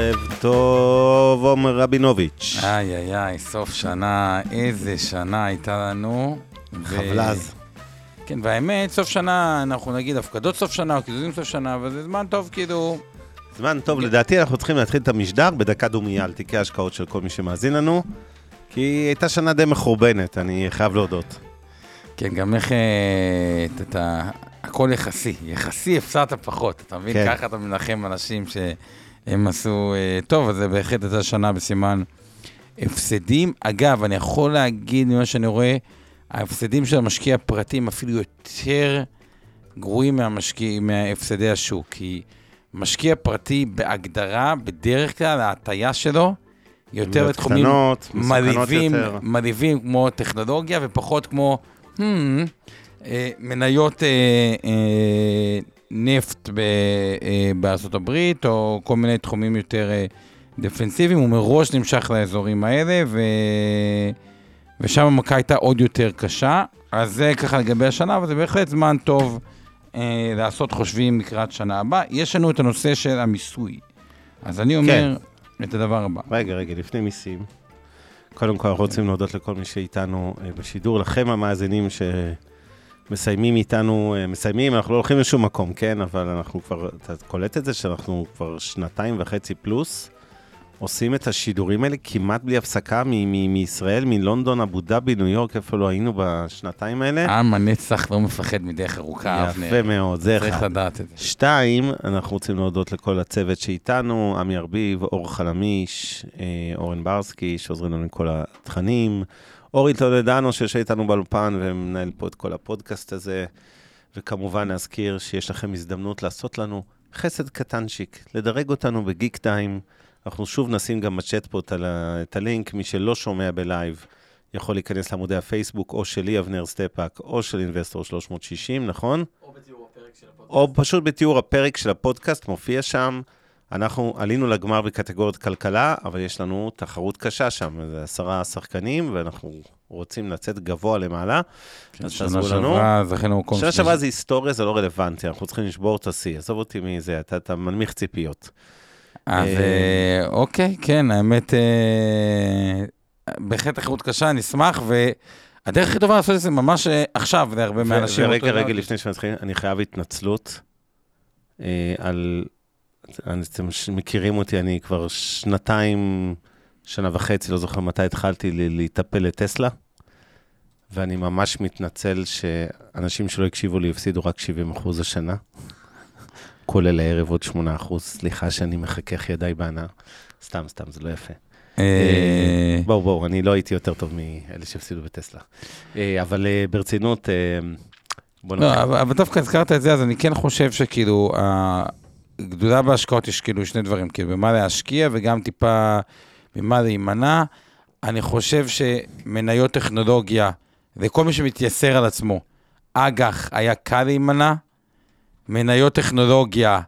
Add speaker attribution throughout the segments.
Speaker 1: ערב טוב, עומר רבינוביץ'.
Speaker 2: איי איי איי, סוף שנה, איזה שנה הייתה לנו. ו-
Speaker 1: חבלז.
Speaker 2: כן, והאמת, סוף שנה, אנחנו נגיד הפקדות סוף שנה או קיזוזים סוף שנה, אבל זה זמן טוב כאילו...
Speaker 1: זמן טוב, לדעתי אנחנו צריכים להתחיל את המשדר בדקה דומייה על תיקי ההשקעות של כל מי שמאזין לנו, כי הייתה שנה די מחורבנת, אני חייב להודות.
Speaker 2: כן, גם איך... אה, אתה-. הכל יחסי, יחסי הפסדת פחות, אתה מבין?
Speaker 1: כן.
Speaker 2: ככה אתה מנחם אנשים שהם עשו אה, טוב, אז זה בהחלט הייתה שנה בסימן הפסדים. אגב, אני יכול להגיד ממה שאני רואה, ההפסדים של המשקיע הפרטי הם אפילו יותר גרועים מהמשקיע, מהפסדי השוק, כי משקיע פרטי בהגדרה, בדרך כלל ההטייה שלו, יותר לתחומים
Speaker 1: קטנות, מסוכנות
Speaker 2: מלהיבים,
Speaker 1: יותר.
Speaker 2: מלהיבים כמו טכנולוגיה ופחות כמו hmm, אה, מניות אה, אה, נפט ב, אה, בארצות הברית, או כל מיני תחומים יותר אה, דפנסיביים, הוא מראש נמשך לאזורים האלה, ו... ושם המכה הייתה עוד יותר קשה. אז זה ככה לגבי השנה, אבל זה בהחלט זמן טוב אה, לעשות חושבים לקראת שנה הבאה. יש לנו את הנושא של המיסוי. אז אני אומר את הדבר הבא.
Speaker 1: רגע, רגע, לפני מיסים. קודם כל, אנחנו רוצים להודות לכל מי שאיתנו אה, בשידור, לכם המאזינים שמסיימים איתנו, אה, מסיימים, אנחנו לא הולכים לשום מקום, כן? אבל אנחנו כבר, אתה קולט את זה שאנחנו כבר שנתיים וחצי פלוס עושים את השידורים האלה כמעט בלי הפסקה מ- מ- מישראל, מלונדון, אבו דאבי, ניו יורק, איפה לא היינו בשנתיים האלה.
Speaker 2: עם הנצח לא מפחד מדרך ארוכה, אבנר.
Speaker 1: יפה מאוד, זה
Speaker 2: צריך
Speaker 1: אחד.
Speaker 2: לדעת את זה.
Speaker 1: שתיים, אנחנו רוצים להודות לכל הצוות שאיתנו, עמי ארביב, אור חלמיש, אה, אורן ברסקי, שעוזרים לנו עם כל התכנים, אורי טולדנו, שיושב איתנו באולפן ומנהל פה את כל הפודקאסט הזה, וכמובן להזכיר שיש לכם הזדמנות לעשות לנו חסד קטנצ'יק, לדרג אותנו ב Geektime. אנחנו שוב נשים גם בצ'אט פה על ה- את הלינק, מי שלא שומע ב live. יכול להיכנס לעמודי הפייסבוק, או שלי, אבנר סטפאק, או של Investor 360, נכון? או פשוט בתיאור הפרק של הפודקאסט, מופיע שם. אנחנו עלינו לגמר בקטגוריית כלכלה, אבל יש לנו תחרות קשה שם, זה עשרה שחקנים, ואנחנו רוצים לצאת גבוה למעלה. אז
Speaker 2: שנה
Speaker 1: תעזרו לנו.
Speaker 2: שעברה זכינו מקום
Speaker 1: שנה שעברה זה היסטוריה, זה לא רלוונטי, אנחנו צריכים לשבור את השיא. עזוב אותי מזה, אתה, אתה מנמיך ציפיות.
Speaker 2: אז
Speaker 1: אה,
Speaker 2: אה, אוקיי, כן, האמת, אה, בהחלט תחרות קשה, נשמח, והדרך הכי טובה לעשות את זה ממש אה, עכשיו, להרבה מהאנשים.
Speaker 1: ורגע, רגע. לפני שמתחילים, אני חייב התנצלות אה, על... אני- אתם מכירים אותי, אני כבר שנתיים, שנה וחצי, לא זוכר מתי התחלתי להיטפל לטסלה, ואני ממש מתנצל שאנשים שלא הקשיבו לי הפסידו רק 70 אחוז השנה, כולל הערב עוד 8 אחוז. סליחה שאני מחכך ידיי בהנאה. סתם, סתם, זה לא יפה.
Speaker 2: אה,
Speaker 1: בואו, בואו, אני לא הייתי יותר טוב מאלה שהפסידו בטסלה. אה, אבל אה, ברצינות, אה, בואו
Speaker 2: לא, אבל אבל דווקא הזכרת את זה, אז אני כן חושב שכאילו, הגדולה בהשקעות יש כאילו שני דברים, כאילו, במה להשקיע וגם טיפה במה להימנע. אני חושב שמניות טכנולוגיה, וכל מי שמתייסר על עצמו, אג"ח היה קל להימנע, מניות טכנולוגיה,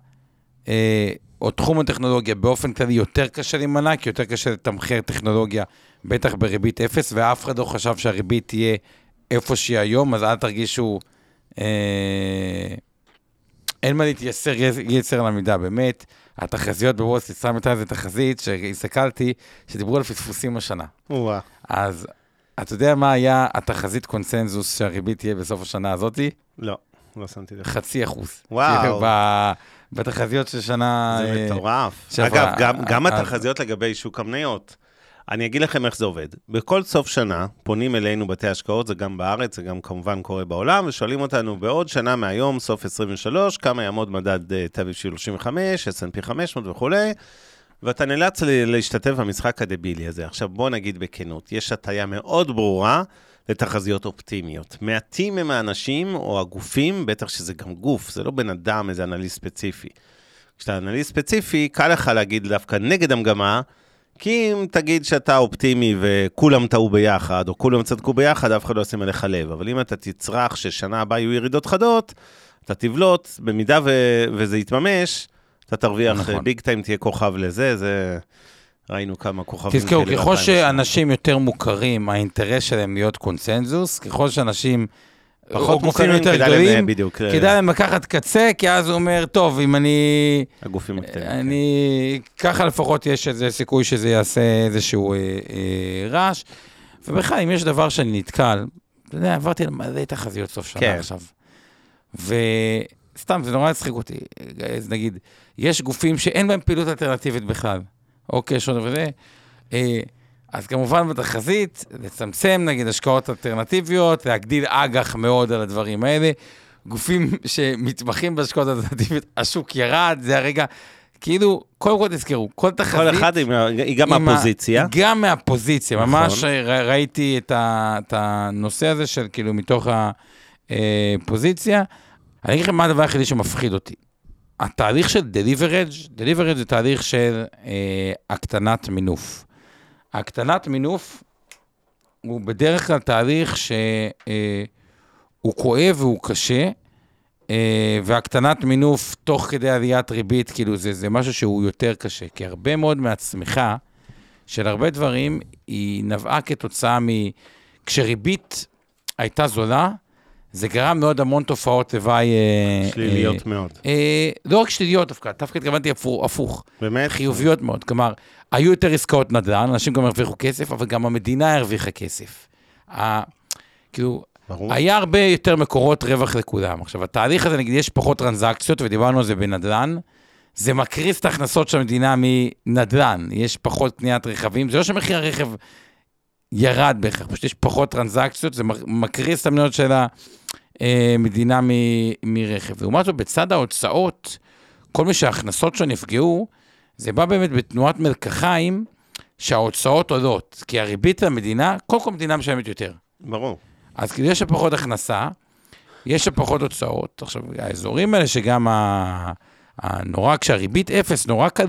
Speaker 2: אה, או תחום הטכנולוגיה, באופן כללי יותר קשה להימנע, כי יותר קשה לתמחר טכנולוגיה, בטח בריבית אפס, ואף אחד לא חשב שהריבית תהיה איפה שהיא היום, אז אל תרגישו... אה, אין מה להתייסר ית- יתר על המידה, באמת. התחזיות בוול סטריט, סתם הייתה תחזית שהסתכלתי, שדיברו על פספוסים השנה.
Speaker 1: וואה.
Speaker 2: אז אתה יודע מה היה התחזית קונסנזוס שהריבית תהיה בסוף השנה הזאתי?
Speaker 1: לא, לא שמתי לב.
Speaker 2: חצי אחוז.
Speaker 1: וואו.
Speaker 2: כאילו, ב- בתחזיות של שנה...
Speaker 1: זה
Speaker 2: אה,
Speaker 1: מטורף.
Speaker 2: שעברה.
Speaker 1: אגב, גם- גם
Speaker 2: אז-
Speaker 1: התחזיות לגבי שוק המניות. אני אגיד לכם איך זה עובד. בכל סוף שנה פונים אלינו בתי השקעות, זה גם בארץ, זה גם כמובן קורה בעולם, ושואלים אותנו בעוד שנה מהיום, סוף 23, כמה יעמוד מדד אה, תל אביב 35, S&P 500 וכולי, ואתה נאלץ להשתתף במשחק הדבילי הזה. עכשיו, בוא נגיד בכנות, יש הטיה מאוד ברורה לתחזיות אופטימיות. מעטים הם האנשים או הגופים, בטח שזה גם גוף, זה לא בן אדם, איזה אנליסט ספציפי. כשאתה אנליסט ספציפי, קל לך להגיד דווקא נגד המגמה, כי אם תגיד שאתה אופטימי וכולם טעו ביחד, או כולם צדקו ביחד, אף אחד לא ישים עליך לב. אבל אם אתה תצרח ששנה הבאה יהיו ירידות חדות, אתה תבלוט, במידה ו- וזה יתממש, אתה תרוויח
Speaker 2: נכון.
Speaker 1: ביג טיים, תהיה כוכב לזה, זה... ראינו כמה כוכבים
Speaker 2: תזכרו,
Speaker 1: כאלה
Speaker 2: ככל
Speaker 1: ב-2008.
Speaker 2: שאנשים יותר מוכרים, האינטרס שלהם להיות קונצנזוס, ככל שאנשים,
Speaker 1: פחות מוכרים,
Speaker 2: יותר
Speaker 1: כדאי להם,
Speaker 2: גדולים,
Speaker 1: בדיוק, אה,
Speaker 2: כדאי להם לקחת קצה, כי אז הוא אומר, טוב, אם אני...
Speaker 1: הגופים הקטנים.
Speaker 2: אני... ככה לפחות יש איזה סיכוי שזה יעשה איזשהו אה, אה, רעש. ובכלל, אם יש דבר שאני נתקל, אתה יודע, עברתי על מלא תחזיות סוף שנה
Speaker 1: כן.
Speaker 2: עכשיו. וסתם, זה נורא הצחיק אותי. אז נגיד, יש גופים שאין בהם פעילות אלטרנטיבית בכלל. אוקיי, עוד וזה. אה, אז כמובן בתחזית, לצמצם נגיד השקעות אלטרנטיביות, להגדיל אג"ח מאוד על הדברים האלה. גופים שמתמחים בהשקעות אלטרנטיביות, השוק ירד, זה הרגע, כאילו, קודם כל תזכרו, כל תחזית...
Speaker 1: כל אחד עם היא גם
Speaker 2: עם ה-
Speaker 1: מהפוזיציה.
Speaker 2: גם מהפוזיציה,
Speaker 1: נכון.
Speaker 2: ממש ר- ראיתי את, ה, את הנושא הזה של כאילו מתוך הפוזיציה. אני אגיד לכם מה הדבר היחידי שמפחיד אותי. התהליך של deliverage, deliverage זה תהליך של אה, הקטנת מינוף. הקטנת מינוף הוא בדרך כלל תהליך שהוא אה, כואב והוא קשה, אה, והקטנת מינוף תוך כדי עליית ריבית, כאילו זה, זה משהו שהוא יותר קשה, כי הרבה מאוד מהצמיחה של הרבה דברים היא נבעה כתוצאה מ... כשריבית הייתה זולה, זה גרם מאוד המון תופעות לוואי... אה,
Speaker 1: שליליות
Speaker 2: אה,
Speaker 1: מאוד.
Speaker 2: אה, לא רק שליליות דווקא, דווקא התכוונתי הפוך,
Speaker 1: באמת?
Speaker 2: חיוביות מאוד. כלומר, היו יותר עסקאות נדל"ן, אנשים גם הרוויחו כסף, אבל גם המדינה הרוויחה כסף. ה- כאילו,
Speaker 1: ברור.
Speaker 2: היה הרבה יותר מקורות רווח לכולם. עכשיו, התהליך הזה, נגיד, יש פחות טרנזקציות, ודיברנו על זה בנדל"ן, זה מקריס את ההכנסות של המדינה מנדל"ן. יש פחות קניית רכבים, זה לא שמחיר הרכב ירד בהכרח, פשוט יש פחות טרנזקציות, זה מקריס את המניות של המדינה מ- מרכב. לעומת זאת, בצד ההוצאות, כל מי שההכנסות שלו נפגעו, זה בא באמת בתנועת מלקחיים, שההוצאות עולות. כי הריבית למדינה, קודם כל המדינה משלמת יותר.
Speaker 1: ברור.
Speaker 2: אז כאילו יש שם פחות הכנסה, יש שם פחות הוצאות. עכשיו, האזורים האלה שגם ה... הנורא, כשהריבית אפס, נורא קל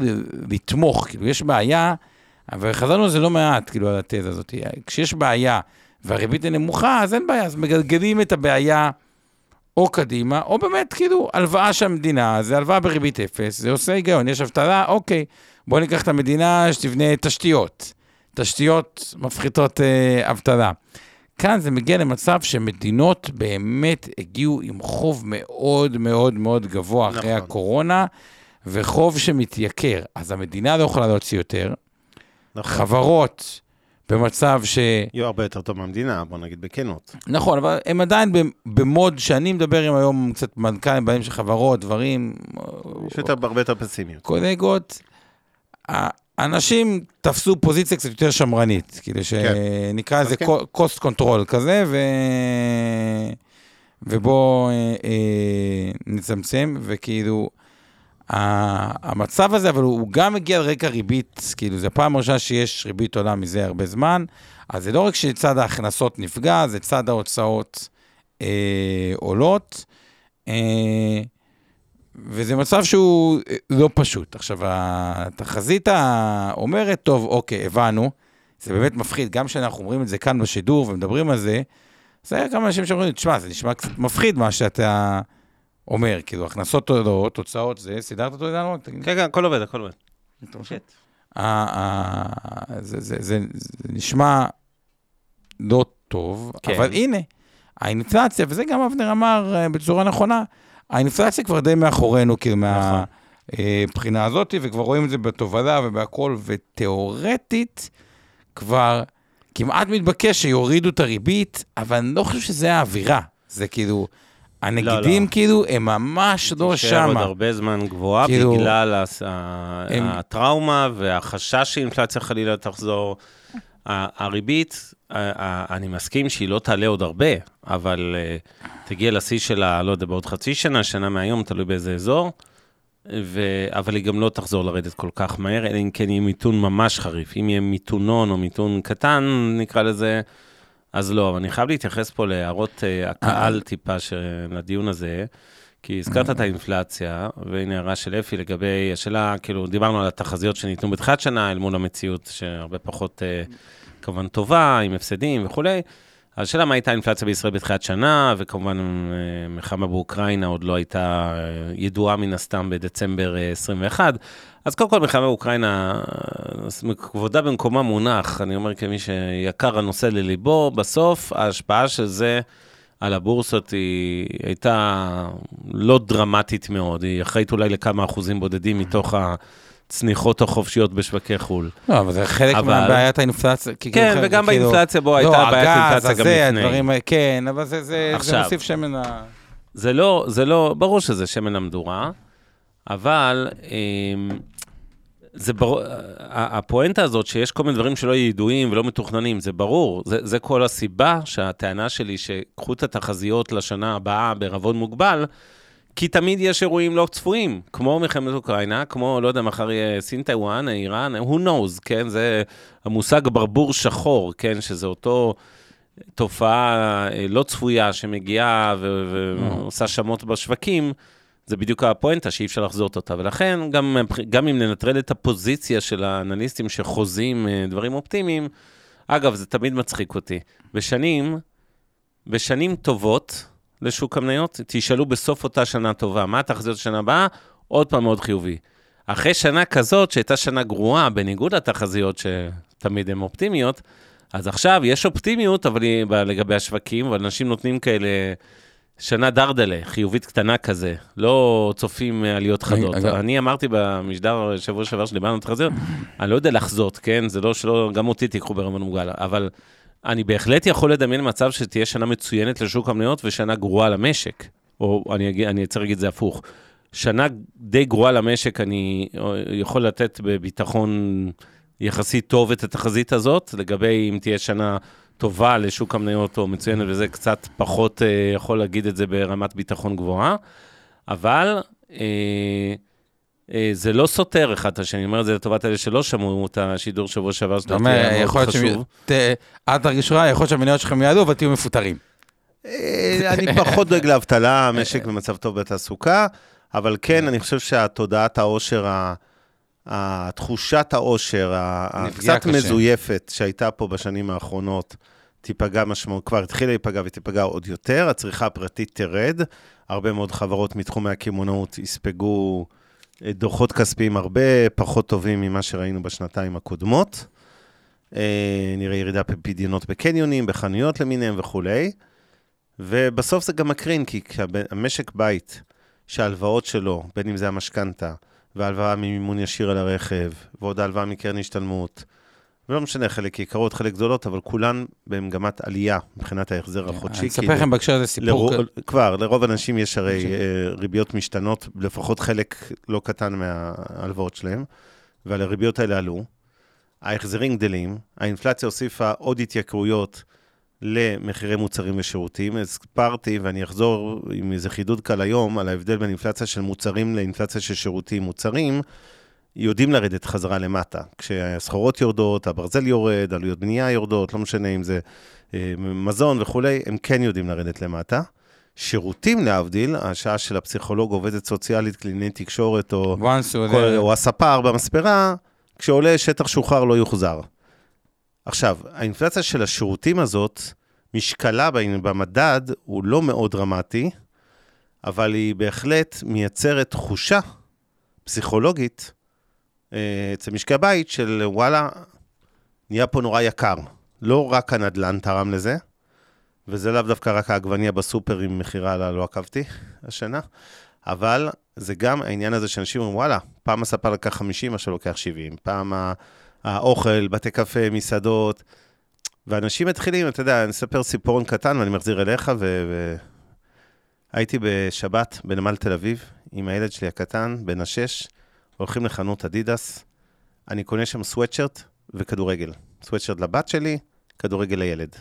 Speaker 2: לתמוך, כאילו יש בעיה, אבל חזרנו על זה לא מעט, כאילו, על התזה הזאת. כשיש בעיה והריבית היא נמוכה, אז אין בעיה, אז מגלגלים את הבעיה או קדימה, או באמת, כאילו, הלוואה של המדינה, זה הלוואה בריבית אפס, זה עושה היגיון, יש אבטלה, אוקיי, בואו ניקח את המדינה שתבנה תשתיות. תשתיות מפחיתות אה, אבטלה. כאן זה מגיע למצב שמדינות באמת הגיעו עם חוב מאוד מאוד מאוד גבוה אחרי
Speaker 1: נכון.
Speaker 2: הקורונה, וחוב שמתייקר. אז המדינה לא יכולה להוציא יותר,
Speaker 1: נכון.
Speaker 2: חברות במצב ש...
Speaker 1: יהיו הרבה יותר טוב מהמדינה, בוא נגיד בכנות.
Speaker 2: נכון, אבל הם עדיין במוד שאני מדבר עם היום קצת מנכ"לים, בעלים של חברות, דברים,
Speaker 1: יש יותר, הרבה יותר פסימיות.
Speaker 2: קולגות. האנשים תפסו פוזיציה קצת יותר שמרנית, כאילו שנקרא לזה
Speaker 1: כן.
Speaker 2: cost control כזה, ו... ובואו אה, אה, נצמצם, וכאילו, המצב הזה, אבל הוא גם מגיע על רקע ריבית, כאילו, זו הפעם הראשונה שיש ריבית עולה מזה הרבה זמן, אז זה לא רק שצד ההכנסות נפגע, זה צד ההוצאות אה, עולות. אה, וזה מצב שהוא אה, לא פשוט. עכשיו, התחזית אומרת, טוב, אוקיי, הבנו, זה באמת מפחיד, גם כשאנחנו אומרים את זה כאן בשידור ומדברים על זה, זה היה כמה אנשים שאומרים, תשמע, זה נשמע קצת מפחיד מה שאתה אומר, כאילו, הכנסות עולות, תוצאות זה, סידרת אותו? תגיד.
Speaker 1: כן, כן, הכל עובד, הכל עובד.
Speaker 2: ה- ה- זה, זה, נשמע לא טוב,
Speaker 1: כן.
Speaker 2: כן. אבל הנה, האינפלציה, וזה גם אבנר אמר אה, בצורה נכונה, האינפלציה כבר די מאחורינו, כאילו,
Speaker 1: נכון.
Speaker 2: מהבחינה הזאת, וכבר רואים את זה בתובלה ובהכל, ותיאורטית, כבר כמעט מתבקש שיורידו את הריבית, אבל אני לא חושב שזה האווירה. זה כאילו, הנגידים
Speaker 1: לא.
Speaker 2: כאילו, הם ממש לא
Speaker 1: תישאר עוד. הרבה זמן גבוהה
Speaker 2: כאילו,
Speaker 1: בגלל
Speaker 2: הם-
Speaker 1: הטראומה והחשש שאינפלציה חלילה תחזור. הריבית, אני מסכים שהיא לא תעלה עוד הרבה, אבל אה, תגיע לשיא שלה, לא יודע, בעוד חצי שנה, שנה מהיום, תלוי באיזה אזור, ו... אבל היא גם לא תחזור לרדת כל כך מהר, אלא אם כן יהיה מיתון ממש חריף. אם יהיה מיתונון או מיתון קטן, נקרא לזה, אז לא. אבל אני חייב להתייחס פה להערות אה, הקהל טיפה של הדיון הזה, כי הזכרת את האינפלציה, והנה הערה של אפי לגבי השאלה, כאילו, דיברנו על התחזיות שניתנו בתחילת שנה, אל מול המציאות שהרבה פחות, אה, כמובן, טובה, עם הפסדים וכולי. אז השאלה מה הייתה האינפלציה בישראל בתחילת שנה, וכמובן, אה, מלחמה באוקראינה עוד לא הייתה אה, ידועה מן הסתם בדצמבר אה, 21. אז קודם כל, מלחמה באוקראינה, אה, כבודה במקומה מונח, אני אומר כמי שיקר הנושא לליבו, בסוף ההשפעה של זה על הבורסות היא הייתה לא דרמטית מאוד, היא אחראית אולי לכמה אחוזים בודדים מתוך הצניחות החופשיות בשווקי חו"ל.
Speaker 2: לא, אבל זה חלק
Speaker 1: אבל-
Speaker 2: מבעיית האינפלציה. כי
Speaker 1: כן,
Speaker 2: כאילו,
Speaker 1: וגם
Speaker 2: כאילו-
Speaker 1: באינפלציה בו
Speaker 2: לא,
Speaker 1: הייתה בעיית
Speaker 2: הגז,
Speaker 1: אינפלציה גם לפני.
Speaker 2: הדברים כן, אבל זה- זה זה
Speaker 1: עכשיו.
Speaker 2: מוסיף שמן ה...
Speaker 1: זה לא, זה לא, ברור שזה שמן למדורה, אבל אמ, זה ברור, הפואנטה הזאת שיש כל מיני דברים שלא ידועים ולא מתוכננים, זה ברור, זה, זה כל הסיבה שהטענה שלי שקחו את התחזיות לשנה הבאה בערבון מוגבל, כי תמיד יש אירועים לא צפויים, כמו מלחמת אוקראינה, כמו, לא יודע, מחר יהיה סין טיוואן, איראן, who knows, כן? זה המושג ברבור שחור, כן? שזה אותו תופעה אה, לא צפויה שמגיעה ו- ועושה שמות בשווקים, זה בדיוק הפואנטה שאי אפשר לחזות אותה. ולכן, גם, גם אם ננטרל את הפוזיציה של האנליסטים שחוזים אה, דברים אופטימיים, אגב, זה תמיד מצחיק אותי. בשנים, בשנים טובות לשוק המניות, תשאלו בסוף אותה שנה טובה, מה התחזיות לשנה הבאה? עוד פעם מאוד חיובי. אחרי שנה כזאת, שהייתה שנה גרועה, בניגוד לתחזיות שתמיד הן אופטימיות, אז עכשיו יש אופטימיות, אבל היא לגבי השווקים, אבל אנשים נותנים כאלה שנה דרדלה, חיובית קטנה כזה, לא צופים עליות חדות.
Speaker 2: אגב-
Speaker 1: אני אמרתי במשדר שבוע שעבר שדיברנו על תחזיות, אני לא יודע לחזות, כן? זה לא שלא, גם אותי תיקחו ברמון מוגל, אבל אני בהחלט יכול לדמיין מצב שתהיה שנה מצוינת לשוק המניות ושנה גרועה למשק. או אני, אגיד, אני צריך להגיד את זה הפוך. שנה די גרועה למשק, אני אה, יכול לתת בביטחון יחסית טוב את התחזית הזאת, לגבי אם תהיה שנה טובה לשוק המניות או מצוינת, וזה קצת פחות אה, יכול להגיד את זה ברמת ביטחון גבוהה, אבל אה, זה לא סותר אחד את השני, אני אומר את זה לטובת אלה שלא שמעו את השידור שבוע שעבר, שלדעתי היה
Speaker 2: יכול
Speaker 1: מאוד
Speaker 2: להיות
Speaker 1: חשוב.
Speaker 2: אל תרגיש רע, יכול להיות שהמניות שלכם יעלו, אבל תהיו מפוטרים.
Speaker 1: אה, אני פחות דואג לאבטלה, המשק במצב טוב בתעסוקה, אבל כן, אני חושב שהתודעת העושר, התחושת העושר, הקצת. מזויפת שהייתה פה בשנים האחרונות, תיפגע משמעות, כבר התחילה להיפגע ותיפגע עוד יותר, הצריכה הפרטית תרד, הרבה מאוד חברות מתחומי הקמעונאות יספגו אה, דוחות כספיים הרבה פחות טובים ממה שראינו בשנתיים הקודמות. אה, נראה ירידה בפדיונות בקניונים, בחנויות למיניהם וכולי. ובסוף זה גם מקרין, כי המשק בית, שההלוואות שלו, בין אם זה המשכנתה, והלוואה ממימון ישיר על הרכב, ועוד הלוואה מקרן השתלמות, ולא משנה, חלק יקרות, חלק גדולות, אבל כולן במגמת עלייה מבחינת ההחזר החודשי.
Speaker 2: אני אספר לכם בהקשר לזה סיפור.
Speaker 1: כבר, לרוב האנשים יש הרי
Speaker 2: בבקשה.
Speaker 1: אה, ריביות משתנות, לפחות חלק לא קטן מההלוואות שלהם, אבל הריביות האלה עלו, ההחזרים גדלים, האינפלציה הוסיפה עוד התייקרויות למחירי מוצרים ושירותים. הסברתי, ואני אחזור עם איזה חידוד קל היום, על ההבדל בין אינפלציה של מוצרים לאינפלציה של שירותים. מוצרים יודעים לרדת חזרה למטה. כשהסחורות יורדות, הברזל יורד, עלויות בנייה יורדות, לא משנה אם זה אה, מזון וכולי, הם כן יודעים לרדת למטה. שירותים, להבדיל, השעה של הפסיכולוג, עובדת סוציאלית, קלינאי תקשורת, או. כל, או הספר במספרה, כשעולה שטח שוחרר לא יוחזר. עכשיו, האינפלציה של השירותים הזאת, משקלה במדד הוא לא מאוד דרמטי, אבל היא בהחלט מייצרת תחושה פסיכולוגית אצל משקי הבית של וואלה, נהיה פה נורא יקר. לא רק הנדלן תרם לזה, וזה לאו דווקא רק העגבניה בסופר עם מכירה עלה, לא עקבתי השנה, אבל זה גם העניין הזה שאנשים אומרים, וואלה, פעם הספר לקח 50, עכשיו לוקח 70, פעם האוכל, בתי קפה, מסעדות, ואנשים מתחילים, אתה יודע, אני אספר סיפורון קטן ואני מחזיר אליך, ו... ו... הייתי בשבת בנמל תל אביב עם הילד שלי הקטן, בן השש, הולכים לחנות אדידס, אני קונה שם סוואטשרט וכדורגל. סוואטשרט לבת שלי, כדורגל לילד.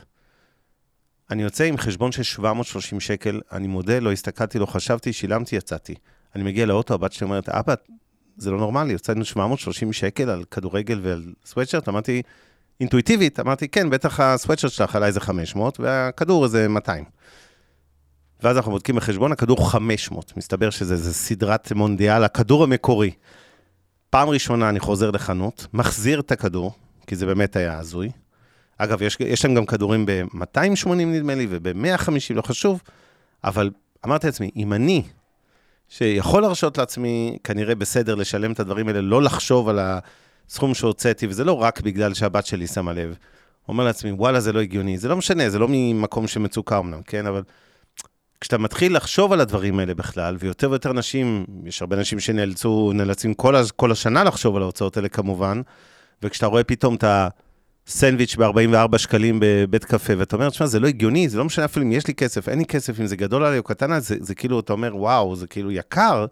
Speaker 1: אני יוצא עם חשבון של 730 שקל, אני מודה, לא הסתכלתי, לא חשבתי, שילמתי, יצאתי. אני מגיע לאוטו, הבת שלי אומרת, אבא, זה לא נורמלי, יוצאנו 730 שקל על כדורגל ועל סוואטשרט, אמרתי, אינטואיטיבית, אמרתי, כן, בטח הסוואטשרט שלך עלה איזה 500, והכדור איזה 200. ואז אנחנו בודקים בחשבון, הכדור 500. מסתבר שזה זה סדרת מונדיאל, הכדור המקורי. פעם ראשונה אני חוזר לחנות, מחזיר את הכדור, כי זה באמת היה הזוי. אגב, יש, יש להם גם כדורים ב-280 נדמה לי, וב-150, לא חשוב, אבל אמרתי לעצמי, אם אני, שיכול להרשות לעצמי, כנראה בסדר לשלם את הדברים האלה, לא לחשוב על הסכום שהוצאתי, וזה לא רק בגלל שהבת שלי שמה לב, אומר לעצמי, וואלה, זה לא הגיוני. זה לא משנה, זה לא ממקום של מצוקה אמנם, כן? אבל כשאתה מתחיל לחשוב על הדברים האלה בכלל, ויותר ויותר אנשים, יש הרבה אנשים שנאלצו, נאלצים כל, כל השנה לחשוב על ההוצאות האלה כמובן, וכשאתה רואה פתאום את הסנדוויץ' ב-44 שקלים בבית קפה, ואתה אומר, תשמע, זה לא הגיוני, זה לא משנה אפילו אם יש לי כסף, אין לי כסף, אם זה גדול עליי או קטן עליי, זה, זה כאילו, אתה אומר, וואו, זה כאילו יקר.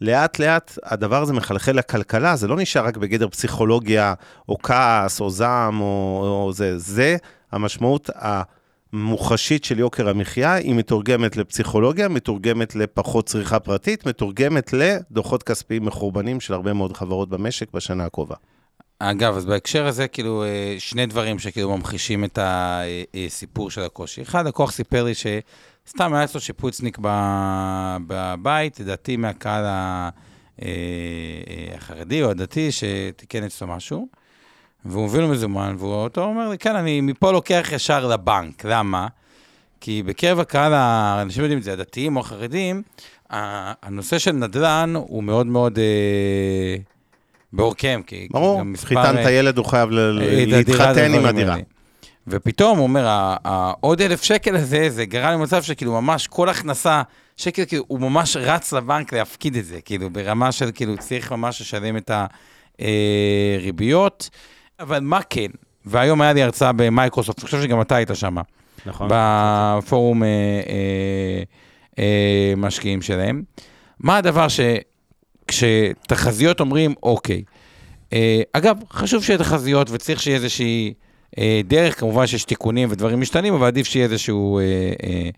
Speaker 1: לאט לאט הדבר הזה מחלחל לכלכלה, זה לא נשאר רק בגדר פסיכולוגיה, או כעס, או זעם, או, או זה. זה המשמעות המוחשית של יוקר המחיה, היא מתורגמת לפסיכולוגיה, מתורגמת לפחות צריכה פרטית, מתורגמת לדוחות כספיים מחורבנים של הרבה מאוד חברות במשק בשנה הקרובה.
Speaker 2: אגב, אז בהקשר הזה, כאילו, אה, שני דברים שכאילו ממחישים את הסיפור של הקושי. אחד, הכוח סיפר לי ש... סתם היה אצלו שיפוצניק בבית, דתי מהקהל אה, אה, החרדי או הדתי, שתיקן אצלו משהו, והוא מביא לו מזומן, והוא אותו אומר לי, כן, אני מפה לוקח ישר לבנק. למה? כי בקרב הקהל, האנשים יודעים את זה, הדתיים או החרדים, הנושא של נדל"ן הוא מאוד מאוד... אה, בעורקיהם, כי
Speaker 1: ברור, חיתן את הילד, הוא חייב להתחתן עם הדירה.
Speaker 2: ופתאום, הוא אומר, העוד אלף שקל הזה, זה גרם למצב שכאילו ממש כל הכנסה, שקל, כאילו, הוא ממש רץ לבנק להפקיד את זה, כאילו, ברמה של כאילו, צריך ממש לשלם את הריביות. אבל מה כן? והיום היה לי הרצאה במייקרוסופט, אני חושב שגם אתה היית שם. נכון. בפורום אה, אה, אה, משקיעים שלהם. מה הדבר שכשתחזיות אומרים, אוקיי. אה, אגב, חשוב שיהיה תחזיות וצריך שיהיה איזושהי... אה, דרך, כמובן שיש תיקונים ודברים משתנים, אבל עדיף שיהיה איזשהו אה, אה,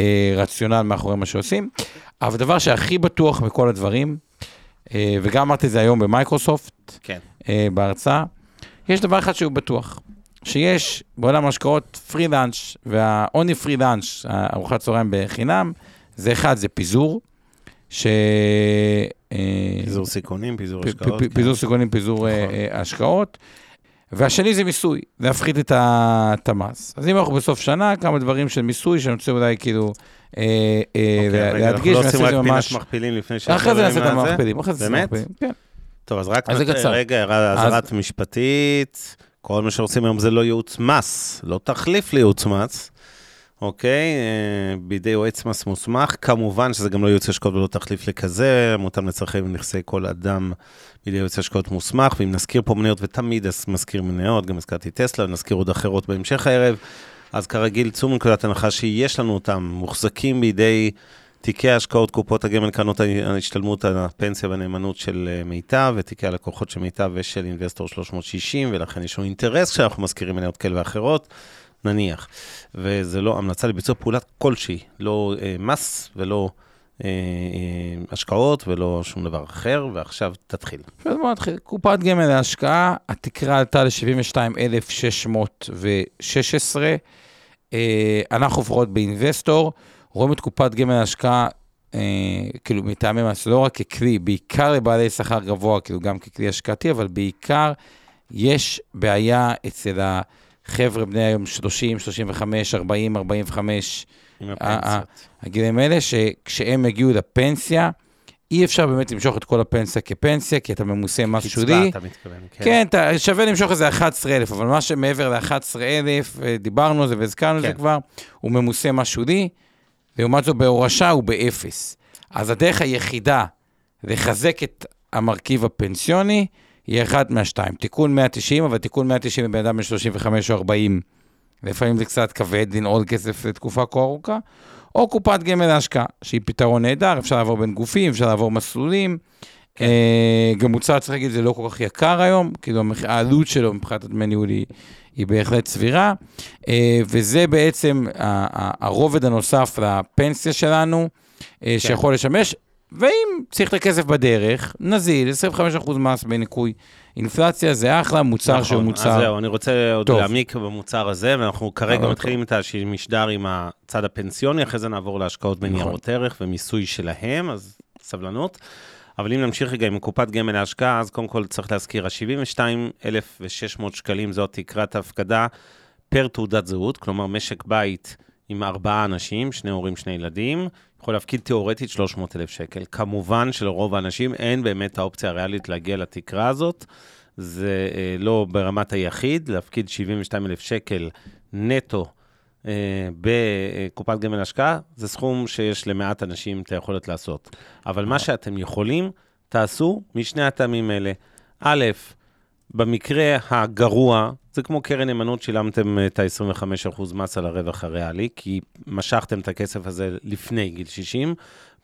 Speaker 2: אה, רציונל מאחורי מה שעושים. אבל הדבר שהכי בטוח מכל הדברים, אה, וגם אמרתי את זה היום במייקרוסופט, כן. אה, בהרצאה, יש דבר אחד שהוא בטוח, שיש בעולם ההשקעות פרי לאנץ', והאוני פרי לאנץ', ארוחת צהריים בחינם, זה אחד, זה פיזור. ש...
Speaker 1: אה, פיזור סיכונים, פיזור השקעות.
Speaker 2: פיזור כן. סיכונים, פיזור נכון. אה, השקעות. והשני זה מיסוי, להפחית את המס. אז אם אנחנו בסוף שנה, כמה דברים של מיסוי, שאני רוצה אולי כאילו אה,
Speaker 1: אה, אוקיי, להדגיש, אנחנו לא עושים רק פינת מכפילים לפני שאנחנו
Speaker 2: אחרי זה נעשה את המכפילים, זה
Speaker 1: באמת? כן. טוב, אז רק רגע, אזהרת משפטית, כל מה שעושים היום זה לא ייעוץ מס, לא תחליף לייעוץ מס. אוקיי? אה, בידי יועץ מס מוסמך. כמובן שזה גם לא ייעוץ השקעות ולא תחליף לכזה, מותאם לצרכי ונכסי כל אדם בידי יועץ השקעות מוסמך. ואם נזכיר פה מניות, ותמיד מזכיר מניות, גם הזכרתי טסלה, נזכיר עוד אחרות בהמשך הערב. אז כרגיל, צאו מנקודת הנחה שיש לנו אותם, מוחזקים בידי תיקי ההשקעות, קופות הגמל, קרנות ההשתלמות, הפנסיה והנאמנות של אה, מיטב, ותיקי הלקוחות של מיטב ושל אינבסטור 360, ולכן יש לנו אינטרס כשאנחנו מזכירים מניות כאלה ואחרות. נניח, וזה לא המלצה לביצוע פעולה כלשהי, לא אה, מס ולא אה, אה, השקעות ולא שום דבר אחר, ועכשיו תתחיל.
Speaker 2: אז בוא נתחיל. קופת גמל להשקעה, התקרה עלתה ל-72,616. אה, אנחנו לפחות באינבסטור, רואים את קופת גמל להשקעה, אה, כאילו מטעמי מס, לא רק ככלי, בעיקר לבעלי שכר גבוה, כאילו גם ככלי השקעתי, אבל בעיקר יש בעיה אצל ה... חבר'ה בני היום 30, 35, 40, 45, עם הפנסיות. הגילים האלה, שכשהם הגיעו לפנסיה, אי אפשר באמת למשוך את כל הפנסיה כפנסיה, כי אתה ממוסה מס שולי. קצבה,
Speaker 1: אתה מתכוון,
Speaker 2: כן. כן, אתה, שווה למשוך איזה 11,000, אבל מה שמעבר ל-11,000, אה, דיברנו על זה והזכרנו כן. את זה כבר, הוא ממוסה מס שולי, לעומת זאת בהורשה הוא באפס. אז הדרך היחידה לחזק את המרכיב הפנסיוני, יהיה אחד מהשתיים. תיקון 190, אבל תיקון 190 לבן אדם בן 35 או 40, לפעמים זה קצת כבד לנעול כסף לתקופה כה ארוכה, או קופת גמל להשקעה, שהיא פתרון נהדר, אפשר לעבור בין גופים, אפשר לעבור מסלולים. כן. אה, גם מוצר, צריך להגיד, זה לא כל כך יקר היום, כאילו העלות שלו מבחינת הדמי ניהול היא, היא בהחלט סבירה, אה, וזה בעצם הרובד הנוסף לפנסיה שלנו, אה, כן. שיכול לשמש. ואם צריך את הכסף בדרך, נזיל, 25% מס בניכוי אינפלציה, זה אחלה, מוצר שהוא
Speaker 1: נכון,
Speaker 2: מוצר.
Speaker 1: אז זהו, אני רוצה עוד
Speaker 2: טוב.
Speaker 1: להעמיק במוצר הזה, ואנחנו כרגע
Speaker 2: אבל
Speaker 1: מתחילים את המשדר עם הצד הפנסיוני, אחרי זה נעבור להשקעות
Speaker 2: נכון.
Speaker 1: בניירות ערך ומיסוי שלהם, אז סבלנות. אבל אם נמשיך רגע עם קופת גמל להשקעה, אז קודם כל צריך להזכיר, ה-72,600 שקלים זאת תקרת ההפקדה פר תעודת זהות, כלומר משק בית עם ארבעה אנשים, שני הורים, שני ילדים, יכול להפקיד תיאורטית 300,000 שקל. כמובן שלרוב האנשים אין באמת האופציה הריאלית להגיע לתקרה הזאת. זה אה, לא ברמת היחיד, להפקיד 72,000 שקל נטו בקופת גמל השקעה, זה סכום שיש למעט אנשים את היכולת לעשות. אבל מה שאתם יכולים, תעשו משני הטעמים האלה. א', במקרה הגרוע, זה כמו קרן נאמנות, שילמתם את ה-25% מס על הרווח הריאלי, כי משכתם את הכסף הזה לפני גיל 60.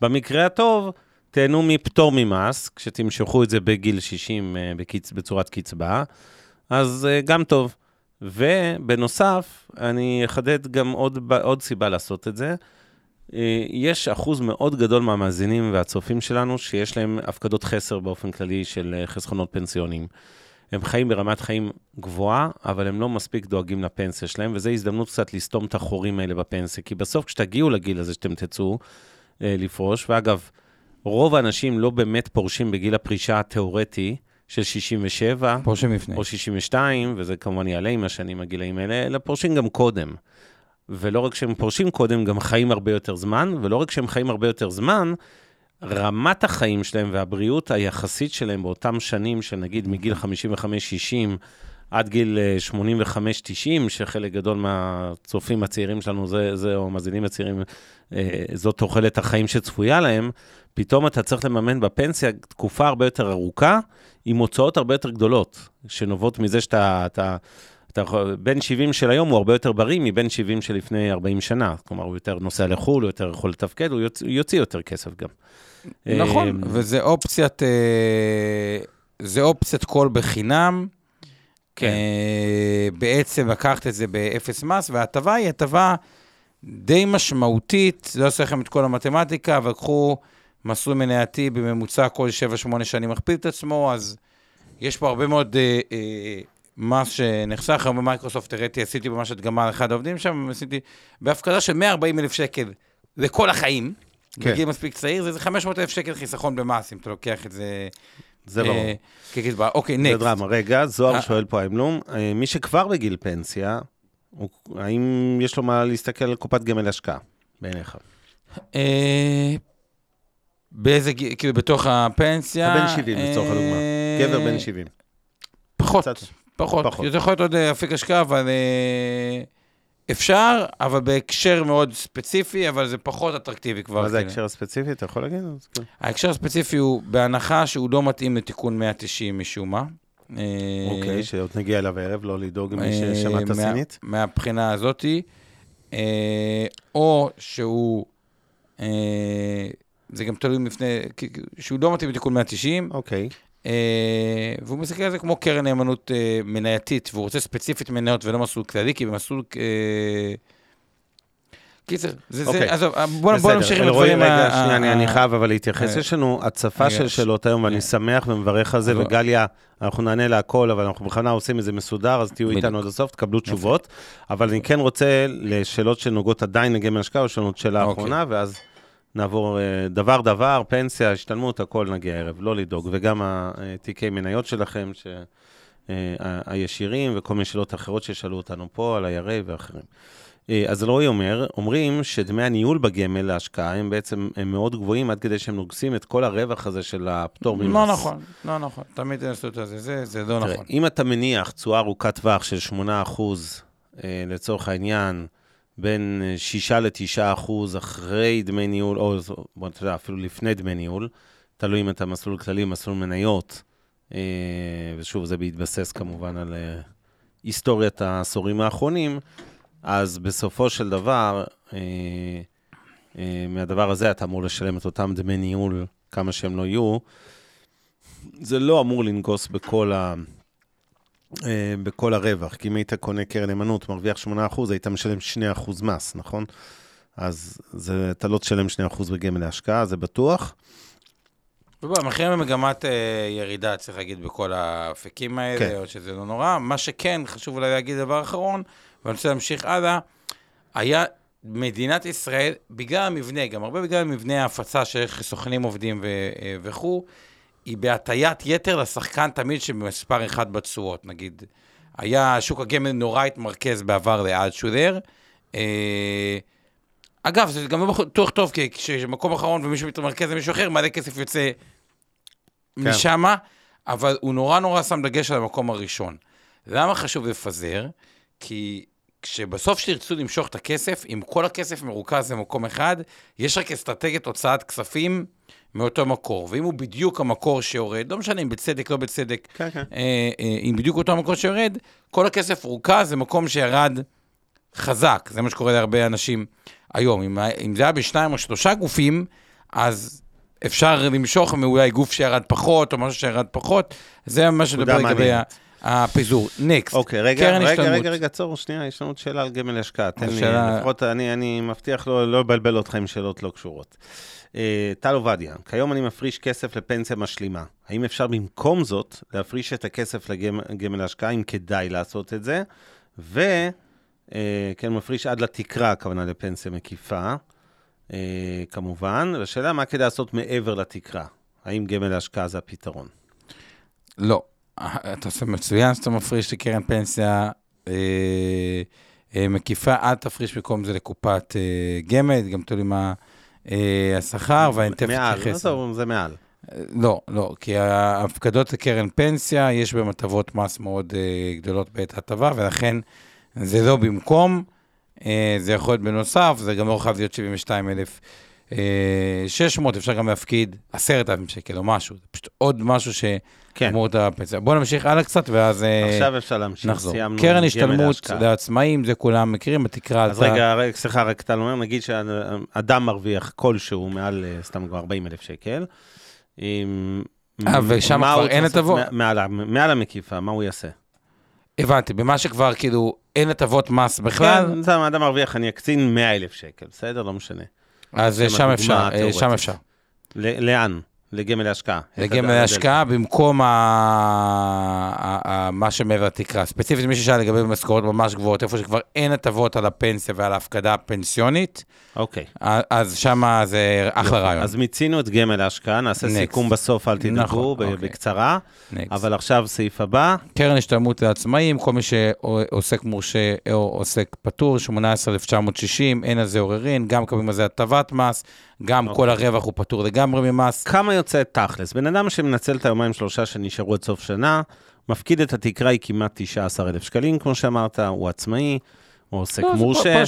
Speaker 1: במקרה הטוב, תהנו מפטור ממס, כשתמשכו את זה בגיל 60 אה, בקיצ... בצורת קצבה, אז אה, גם טוב. ובנוסף, אני אחדד גם עוד, עוד סיבה לעשות את זה. אה, יש אחוז מאוד גדול מהמאזינים והצופים שלנו שיש להם הפקדות חסר באופן כללי של אה, חסכונות פנסיוניים. הם חיים ברמת חיים גבוהה, אבל הם לא מספיק דואגים לפנסיה שלהם, וזו הזדמנות קצת לסתום את החורים האלה בפנסיה. כי בסוף, כשתגיעו לגיל הזה שאתם תצאו אה, לפרוש, ואגב, רוב האנשים לא באמת פורשים בגיל הפרישה התיאורטי של 67,
Speaker 2: פורשים לפני.
Speaker 1: או 62, וזה כמובן יעלה עם השנים, הגילאים האלה, אלא פורשים גם קודם. ולא רק שהם פורשים קודם, גם חיים הרבה יותר זמן, ולא רק שהם חיים הרבה יותר זמן, רמת החיים שלהם והבריאות היחסית שלהם באותם שנים, של נגיד מגיל 55-60 עד גיל אה, 85-90, שחלק גדול מהצופים הצעירים שלנו, זה, זה או המאזינים הצעירים, אה, זאת תוחלת החיים שצפויה להם, פתאום אתה צריך לממן בפנסיה תקופה הרבה יותר ארוכה, עם הוצאות הרבה יותר גדולות, שנובעות מזה שאתה... אתה, אתה בן 70 של היום הוא הרבה יותר בריא מבן 70 של לפני 40 שנה. כלומר, הוא יותר נוסע לחו"ל, הוא יותר יכול לתפקד, הוא יוצ, יוציא יותר כסף גם.
Speaker 2: נכון,
Speaker 1: אה,
Speaker 2: וזה אופציית, אה, זה אופציית call בחינם.
Speaker 1: כן.
Speaker 2: אה, בעצם לקחת את זה באפס מס, וההטבה היא הטבה די משמעותית, לא אעשה לכם את כל המתמטיקה, אבל קחו מסלול מנייתי בממוצע כל 7-8 שנים מכפיל את עצמו, אז יש פה הרבה מאוד אה, אה, מס שנחסך. היום במייקרוסופט הראיתי, עשיתי ממש הדגמה על אחד העובדים שם, עשיתי בהפקדה של 140 אלף שקל לכל החיים.
Speaker 1: כן.
Speaker 2: בגיל מספיק צעיר, זה, זה 500 אלף שקל חיסכון במס, אם אתה לוקח את זה...
Speaker 1: זה ברור.
Speaker 2: אה, כקצבה. אוקיי,
Speaker 1: זה
Speaker 2: נקסט.
Speaker 1: דרמה. רגע, זוהר
Speaker 2: אה.
Speaker 1: שואל פה האמלום, אה, מי שכבר בגיל פנסיה, האם יש לו מה להסתכל על קופת גמל השקעה, בעיניך?
Speaker 2: באיזה גיל, כאילו בתוך הפנסיה?
Speaker 1: בן 70 לצורך הדוגמה. גבר בן 70.
Speaker 2: פחות. פחות. זה יכול להיות עוד אפיק השקעה, אבל אפשר, אבל בהקשר מאוד ספציפי, אבל זה פחות אטרקטיבי כבר.
Speaker 1: מה זה
Speaker 2: כאילו.
Speaker 1: ההקשר הספציפי, אתה יכול להגיד? כן.
Speaker 2: ההקשר הספציפי הוא בהנחה שהוא לא מתאים לתיקון 190 משום מה. אה,
Speaker 1: אוקיי, שעוד נגיע אליו הערב, לא לדאוג מי
Speaker 2: אה,
Speaker 1: ששמע את
Speaker 2: מה-
Speaker 1: הסינית.
Speaker 2: מהבחינה הזאתי, אה, או שהוא, אה, זה גם תלוי לפני, שהוא לא מתאים לתיקון 190,
Speaker 1: אוקיי.
Speaker 2: אה, והוא מסתכל על זה כמו קרן נאמנות אה, מנייתית, והוא רוצה ספציפית מניות ולא מסלול כללי, כי במסלול... אה, קיצר, זה,
Speaker 1: אוקיי.
Speaker 2: זה, עזוב, בוא, בוא נמשיך עם הדברים.
Speaker 1: רגע,
Speaker 2: ה-
Speaker 1: שנייה, אני- אני חייב אבל להתייחס.
Speaker 2: אה,
Speaker 1: יש לנו הצפה של שאלות היום, ואני
Speaker 2: אה.
Speaker 1: שמח ומברך על זה,
Speaker 2: אבל-
Speaker 1: וגליה, אנחנו נענה להכל, אבל אנחנו בכוונה עושים את זה מסודר, אז תהיו. איתנו עד הסוף, תקבלו תשובות. אבל אני כן רוצה לשאלות שנוגעות עדיין לגמל השקעה, יש לנו עוד שאלה
Speaker 2: אוקיי.
Speaker 1: אחרונה, ואז נעבור אה, דבר-דבר, פנסיה, השתלמות, הכל נגיע הערב, לא לדאוג. וגם התיקי מניות שלכם, ש- אה, הישירים, וכל מיני שאלות אחרות שישאלו אותנו פה, על ה-IRA ואחרים. אה, אז אלרועי אומר, אומרים שדמי הניהול בגמל להשקעה הם בעצם הם מאוד גבוהים, עד כדי שהם נוגסים את כל הרווח הזה של הפטור ממס.
Speaker 2: לא נכון, לא נכון, תמיד יעשו את זה, זה, זה לא
Speaker 1: תראה,
Speaker 2: נכון.
Speaker 1: אם אתה מניח תשואה ארוכת טווח של 8% אה, לצורך העניין, בין 6 ל-9 אחוז אחרי דמי ניהול, או בוא אתה יודע, אפילו לפני דמי ניהול, תלוי אם אתה מסלול כללי, מסלול מניות, אה, ושוב, זה בהתבסס כמובן על אה, היסטוריית העשורים האחרונים, אז בסופו של דבר, אה, אה, מהדבר הזה אתה אמור לשלם את אותם דמי ניהול, כמה שהם לא יהיו. זה לא אמור לנגוס בכל ה... אה, בכל הרווח, כי אם היית קונה קרן נאמנות, מרוויח 8%, היית משלם 2% מס, נכון? אז זה, אתה לא תשלם 2% בגמל להשקעה, זה בטוח.
Speaker 2: המחירים במגמת אה, ירידה, צריך להגיד, בכל האפיקים האלה,
Speaker 1: כן.
Speaker 2: או שזה לא נורא. מה שכן, חשוב אולי להגיד דבר אחרון, ואני רוצה להמשיך הלאה, היה מדינת ישראל, בגלל המבנה, גם הרבה בגלל מבנה ההפצה שאיך סוכנים עובדים אה, וכו', היא בהטיית יתר לשחקן תמיד שמספר אחד בתשואות. נגיד, היה, שוק הגמל נורא התמרכז בעבר לאלטשולר. אה, אגב, זה גם לא בטוח טוב, כי כשמקום אחרון ומישהו מתמרכז למישהו אחר, מלא כסף יוצא
Speaker 1: כן.
Speaker 2: משם, אבל הוא נורא נורא שם דגש על המקום הראשון. למה חשוב לפזר? כי כשבסוף שתרצו למשוך את הכסף, אם כל הכסף מרוכז במקום אחד, יש רק אסטרטגיית הוצאת כספים מאותו מקור. ואם הוא בדיוק המקור שיורד, לא משנה אם בצדק, לא בצדק,
Speaker 1: כן, כן.
Speaker 2: אה, אה, אם בדיוק אותו המקור שיורד, כל הכסף רוכז במקום שירד חזק. זה מה שקורה להרבה אנשים היום. אם, אם זה היה בשניים או שלושה גופים, אז אפשר למשוך מאולי גוף שירד פחות, או משהו שירד פחות. זה מה שמדבר לגבי. הפיזור. נקסט.
Speaker 1: אוקיי, רגע,
Speaker 2: קרן
Speaker 1: רגע,
Speaker 2: השתלמות.
Speaker 1: רגע, רגע, עצור שנייה, יש לנו עוד שאלה על גמל השקעה. תן לי, לפחות אני, אני מבטיח לא לא לבלבל אותך עם שאלות לא קשורות. אה, טל עובדיה, כיום אני מפריש כסף לפנסיה משלימה. האם אפשר במקום זאת להפריש את הכסף לגמל ההשקעה, אם כדאי לעשות את זה? ו... אה, מפריש עד לתקרה, הכוונה לפנסיה מקיפה, אה, כמובן. והשאלה, מה כדאי לעשות מעבר לתקרה? האם גמל ההשקעה זה הפתרון?
Speaker 2: לא. אתה עושה מצוין שאתה מפריש לקרן פנסיה מקיפה, אל תפריש במקום זה לקופת גמל, גם תלוי מה השכר, ואני תכף
Speaker 1: מעל,
Speaker 2: אתייחס.
Speaker 1: עזוב, זה מעל.
Speaker 2: לא, לא, כי ההפקדות לקרן פנסיה, יש בהן הטבות מס מאוד אה, גדולות בעת הטבה, ולכן זה לא במקום, אה, זה יכול להיות בנוסף, זה גם לא חייב להיות 72,600, אפשר גם להפקיד 10,000 שקל או משהו, זה פשוט עוד משהו
Speaker 1: כן.
Speaker 2: שאמור את הפנסיה. בואו נמשיך הלאה קצת, ואז אה,
Speaker 1: עכשיו אפשר להמשיך,
Speaker 2: נחזור.
Speaker 1: סיימנו.
Speaker 2: קרן השתלמות. לעצמאים, זה כולם מכירים, התקרה
Speaker 1: אז רגע, רגע, סליחה, רק אתה אומר, נגיד שאדם מרוויח כלשהו מעל, אה, סתם כבר 40 אלף שקל. עם-
Speaker 2: אה, ושם כבר אין הטבות?
Speaker 1: מעל המקיפה, מה הוא יעשה?
Speaker 2: הבנתי, במה שכבר כאילו אין הטבות מס בכלל,
Speaker 1: כן, סתם, אדם מרוויח, אני אקצין 100 אלף שקל, בסדר? לא משנה.
Speaker 2: אז
Speaker 1: לשם
Speaker 2: שם אפשר, אה. שם אפשר.
Speaker 1: לאן? לגמל להשקעה.
Speaker 2: לגמל להשקעה במקום ה... ה... ה... מה שמעבר לתקרה. ספציפית, מי ששאל לגבי משכורות ממש גבוהות, איפה שכבר אין הטבות על הפנסיה ועל ההפקדה הפנסיונית,
Speaker 1: אוקיי.
Speaker 2: אז שם זה אחלה רעיון.
Speaker 1: אז מיצינו את גמל להשקעה, נעשה
Speaker 2: Next.
Speaker 1: סיכום בסוף, אל תדאגו,
Speaker 2: נכון,
Speaker 1: ב-
Speaker 2: אוקיי.
Speaker 1: בקצרה.
Speaker 2: Next.
Speaker 1: אבל עכשיו סעיף הבא,
Speaker 2: קרן השתלמות לעצמאים, כל מי שעוסק מורשה או עוסק פטור, 18,960, אין על זה עוררין, גם מקבלים על זה הטבת מס, גם
Speaker 1: אוקיי.
Speaker 2: כל הרווח הוא פטור לגמרי ממס.
Speaker 1: כמה יוצא תכלס? בן אדם שמנצל את היומיים שלושה שנשארו עד סוף שנה, מפקיד את התקרה, היא כמעט 19,000 שקלים, כמו שאמרת, הוא עצמאי, הוא עוסק
Speaker 2: לא,
Speaker 1: מורשה, הוא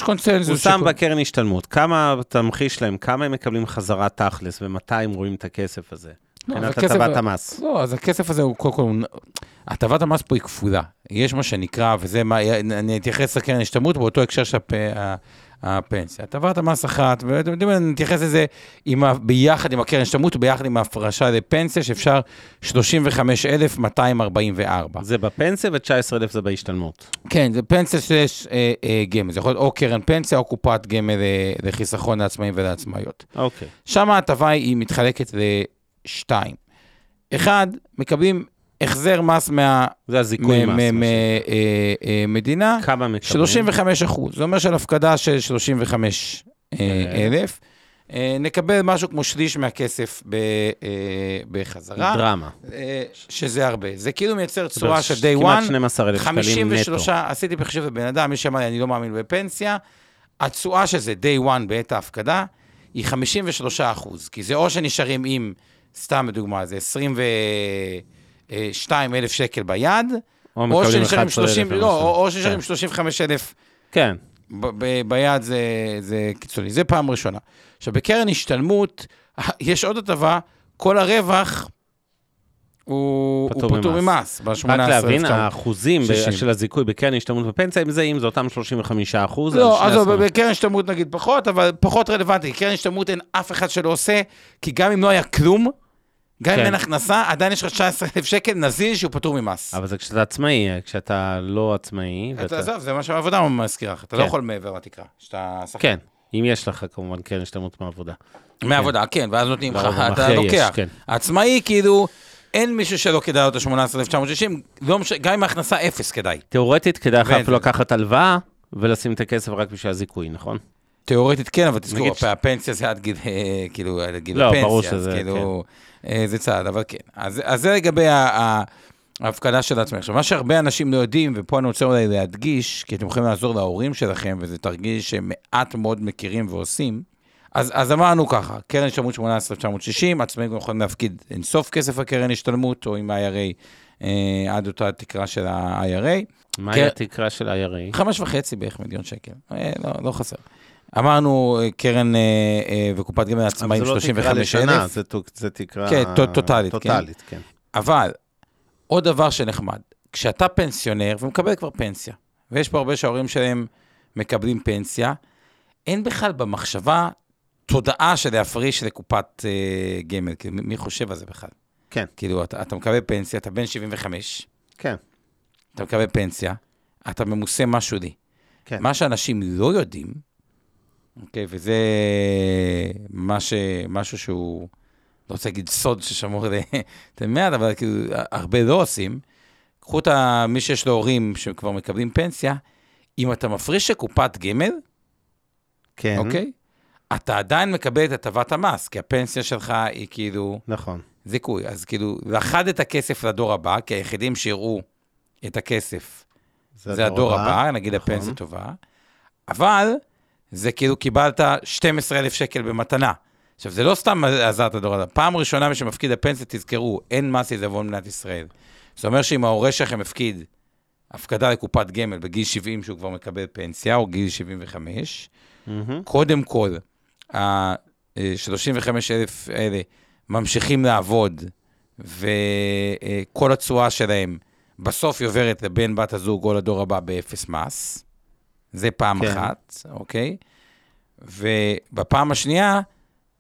Speaker 1: שם
Speaker 2: שכל-
Speaker 1: בקרן השתלמות. כמה, תמחיש להם, כמה הם מקבלים חזרה תכלס, ומתי הם רואים את הכסף הזה?
Speaker 2: לא,
Speaker 1: מבחינת
Speaker 2: הכסף-
Speaker 1: הטבת המס.
Speaker 2: לא, אז הכסף הזה הוא קודם כל, הטבת המס פה היא כפולה. יש מה שנקרא, וזה מה, אני אתייחס לקרן השתלמות באותו הקשר של הפנסיה. הטבת המס אחת, ואתם יודעים, אני אתייחס לזה עם ה- ביחד עם הקרן השתלמות וביחד עם ההפרשה לפנסיה, שאפשר 35,244.
Speaker 1: זה בפנסיה ו-19,000 זה בהשתלמות.
Speaker 2: כן, זה פנסיה שיש אה, אה, גמל, זה יכול להיות או קרן פנסיה או קופת גמל אה, לחיסכון לעצמאים ולעצמאיות.
Speaker 1: אוקיי.
Speaker 2: שם ההטבה היא מתחלקת לשתיים. אחד, מקבלים החזר מס מה...
Speaker 1: זה הזיכוי מס.
Speaker 2: מהמדינה.
Speaker 1: אה, אה, כמה מקבלים?
Speaker 2: 35 אחוז. זה אומר של הפקדה של 35 אה, אלף. נקבל משהו כמו שליש מהכסף ב, בחזרה.
Speaker 1: דרמה.
Speaker 2: שזה הרבה. זה כאילו מייצר צורה של day one.
Speaker 1: כמעט 12,000 שקלים נטו.
Speaker 2: 53, עשיתי בחישוב לבן אדם, מי שאמר לי, אני לא מאמין בפנסיה. התשואה שזה day one בעת ההפקדה היא 53 אחוז, כי זה או שנשארים עם, סתם לדוגמה, זה 20 ו... אה, 2,000 שקל ביד,
Speaker 1: או,
Speaker 2: שנשארים 30, לא, או, או שנשארים
Speaker 1: כן.
Speaker 2: 35,000
Speaker 1: כן.
Speaker 2: ב, ב, ביד, זה, זה קיצוני. זה פעם ראשונה. עכשיו, בקרן השתלמות, יש עוד הטבה, כל הרווח הוא
Speaker 1: פטור ממס.
Speaker 2: ב-18
Speaker 1: רק להבין, האחוזים של הזיכוי בקרן השתלמות בפנסיה, אם זה, אם זה אותם 35 אחוז.
Speaker 2: לא, עזוב, בקרן השתלמות נגיד פחות, אבל פחות רלוונטי. קרן השתלמות אין אף אחד שלא עושה, כי גם אם לא היה כלום, גם אם
Speaker 1: כן.
Speaker 2: אין הכנסה, עדיין יש לך 19,000 שקל נזיל שהוא פטור ממס.
Speaker 1: אבל זה כשאתה עצמאי, כשאתה לא עצמאי.
Speaker 2: אתה עזוב, זה מה שהעבודה מזכירה לך, אתה לא
Speaker 1: כן.
Speaker 2: יכול מעבר לתקרה, שאתה שחקן.
Speaker 1: כן, אם יש לך כמובן קרן השתלמות מעבודה.
Speaker 2: מעבודה, כן, ואז נותנים לך, אתה לוקח.
Speaker 1: כן.
Speaker 2: עצמאי, כאילו, אין מישהו שלא כדאי לו את ה-18,960, לא גם אם ההכנסה אפס כדאי.
Speaker 1: תיאורטית, כדאי לך אפילו. לקחת הלוואה ולשים את הכסף רק בשביל הזיכוי, נכון?
Speaker 2: תיאורטית כן, אבל תזכור, הפנסיה זה עד גיל, אה, כאילו, עד גיל
Speaker 1: לא,
Speaker 2: הפנסיה,
Speaker 1: ברור
Speaker 2: אז
Speaker 1: שזה,
Speaker 2: כאילו, אה, זה צעד, אבל כן. אז אז זה לגבי ההפקדה של עצמך. עכשיו, מה שהרבה אנשים לא יודעים, ופה אני רוצה אולי להדגיש, כי אתם יכולים לעזור להורים שלכם, וזה תרגיל שמעט מאוד מכירים ועושים, אז, אז אמרנו ככה, קרן השתלמות 18,960, עצמאים יכולים להפקיד אינסוף כסף הקרן השתלמות, או עם ה-IRA, אה, עד אותה תקרה של ה-IRA.
Speaker 1: מהי
Speaker 2: כן.
Speaker 1: התקרה של ה-IRA?
Speaker 2: חמש וחצי בערך מיליון שקל, אה, לא, לא חסר. אמרנו אה, קרן אה, אה, וקופת גמל
Speaker 1: אבל
Speaker 2: עצמאים
Speaker 1: זה לא תקרה
Speaker 2: 35
Speaker 1: לשנה, זה תקרה...
Speaker 2: כן, טו- טוטלית, כן.
Speaker 1: טוטלית, כן.
Speaker 2: אבל עוד דבר שנחמד, כשאתה פנסיונר ומקבל כבר פנסיה, ויש פה הרבה שההורים שלהם מקבלים פנסיה, אין בכלל במחשבה תודעה של להפריש לקופת אה, גמל, כאילו, מי- מי חושב על זה בכלל?
Speaker 1: כן.
Speaker 2: כאילו, אתה, אתה מקבל פנסיה, אתה בן 75,
Speaker 1: כן,
Speaker 2: אתה מקבל פנסיה, אתה ממוסה משהו לי.
Speaker 1: כן.
Speaker 2: מה שאנשים לא יודעים, אוקיי, וזה מה ש... משהו שהוא, לא רוצה להגיד סוד ששמור למעט, אבל כאילו, הרבה לא עושים. קחו את מי שיש לו הורים שכבר מקבלים פנסיה, אם אתה מפריש לקופת גמל,
Speaker 1: כן.
Speaker 2: אוקיי? אתה עדיין מקבל את הטבת המס, כי הפנסיה שלך היא כאילו
Speaker 1: נכון.
Speaker 2: זיכוי. אז כאילו, לחד את הכסף לדור הבא, כי היחידים שיראו את הכסף זה הדור הבא, נגיד
Speaker 1: נכון.
Speaker 2: הפנסיה טובה, אבל זה כאילו קיבלת 12,000 שקל במתנה. עכשיו, זה לא סתם עזרת הדור הבא, פעם ראשונה מי שמפקיד לפנסיה, תזכרו, אין מס עיזבון במדינת ישראל. זה אומר שאם ההורה שלכם הפקיד הפקדה לקופת גמל בגיל 70 שהוא כבר מקבל פנסיה, או גיל 75,
Speaker 1: מהמם.
Speaker 2: קודם כל, ה-35,000 האלה ממשיכים לעבוד, וכל התשואה שלהם בסוף היא עוברת לבן, בת הזוג או לדור הבא באפס מס. זה פעם
Speaker 1: כן.
Speaker 2: אחת, אוקיי? ובפעם השנייה,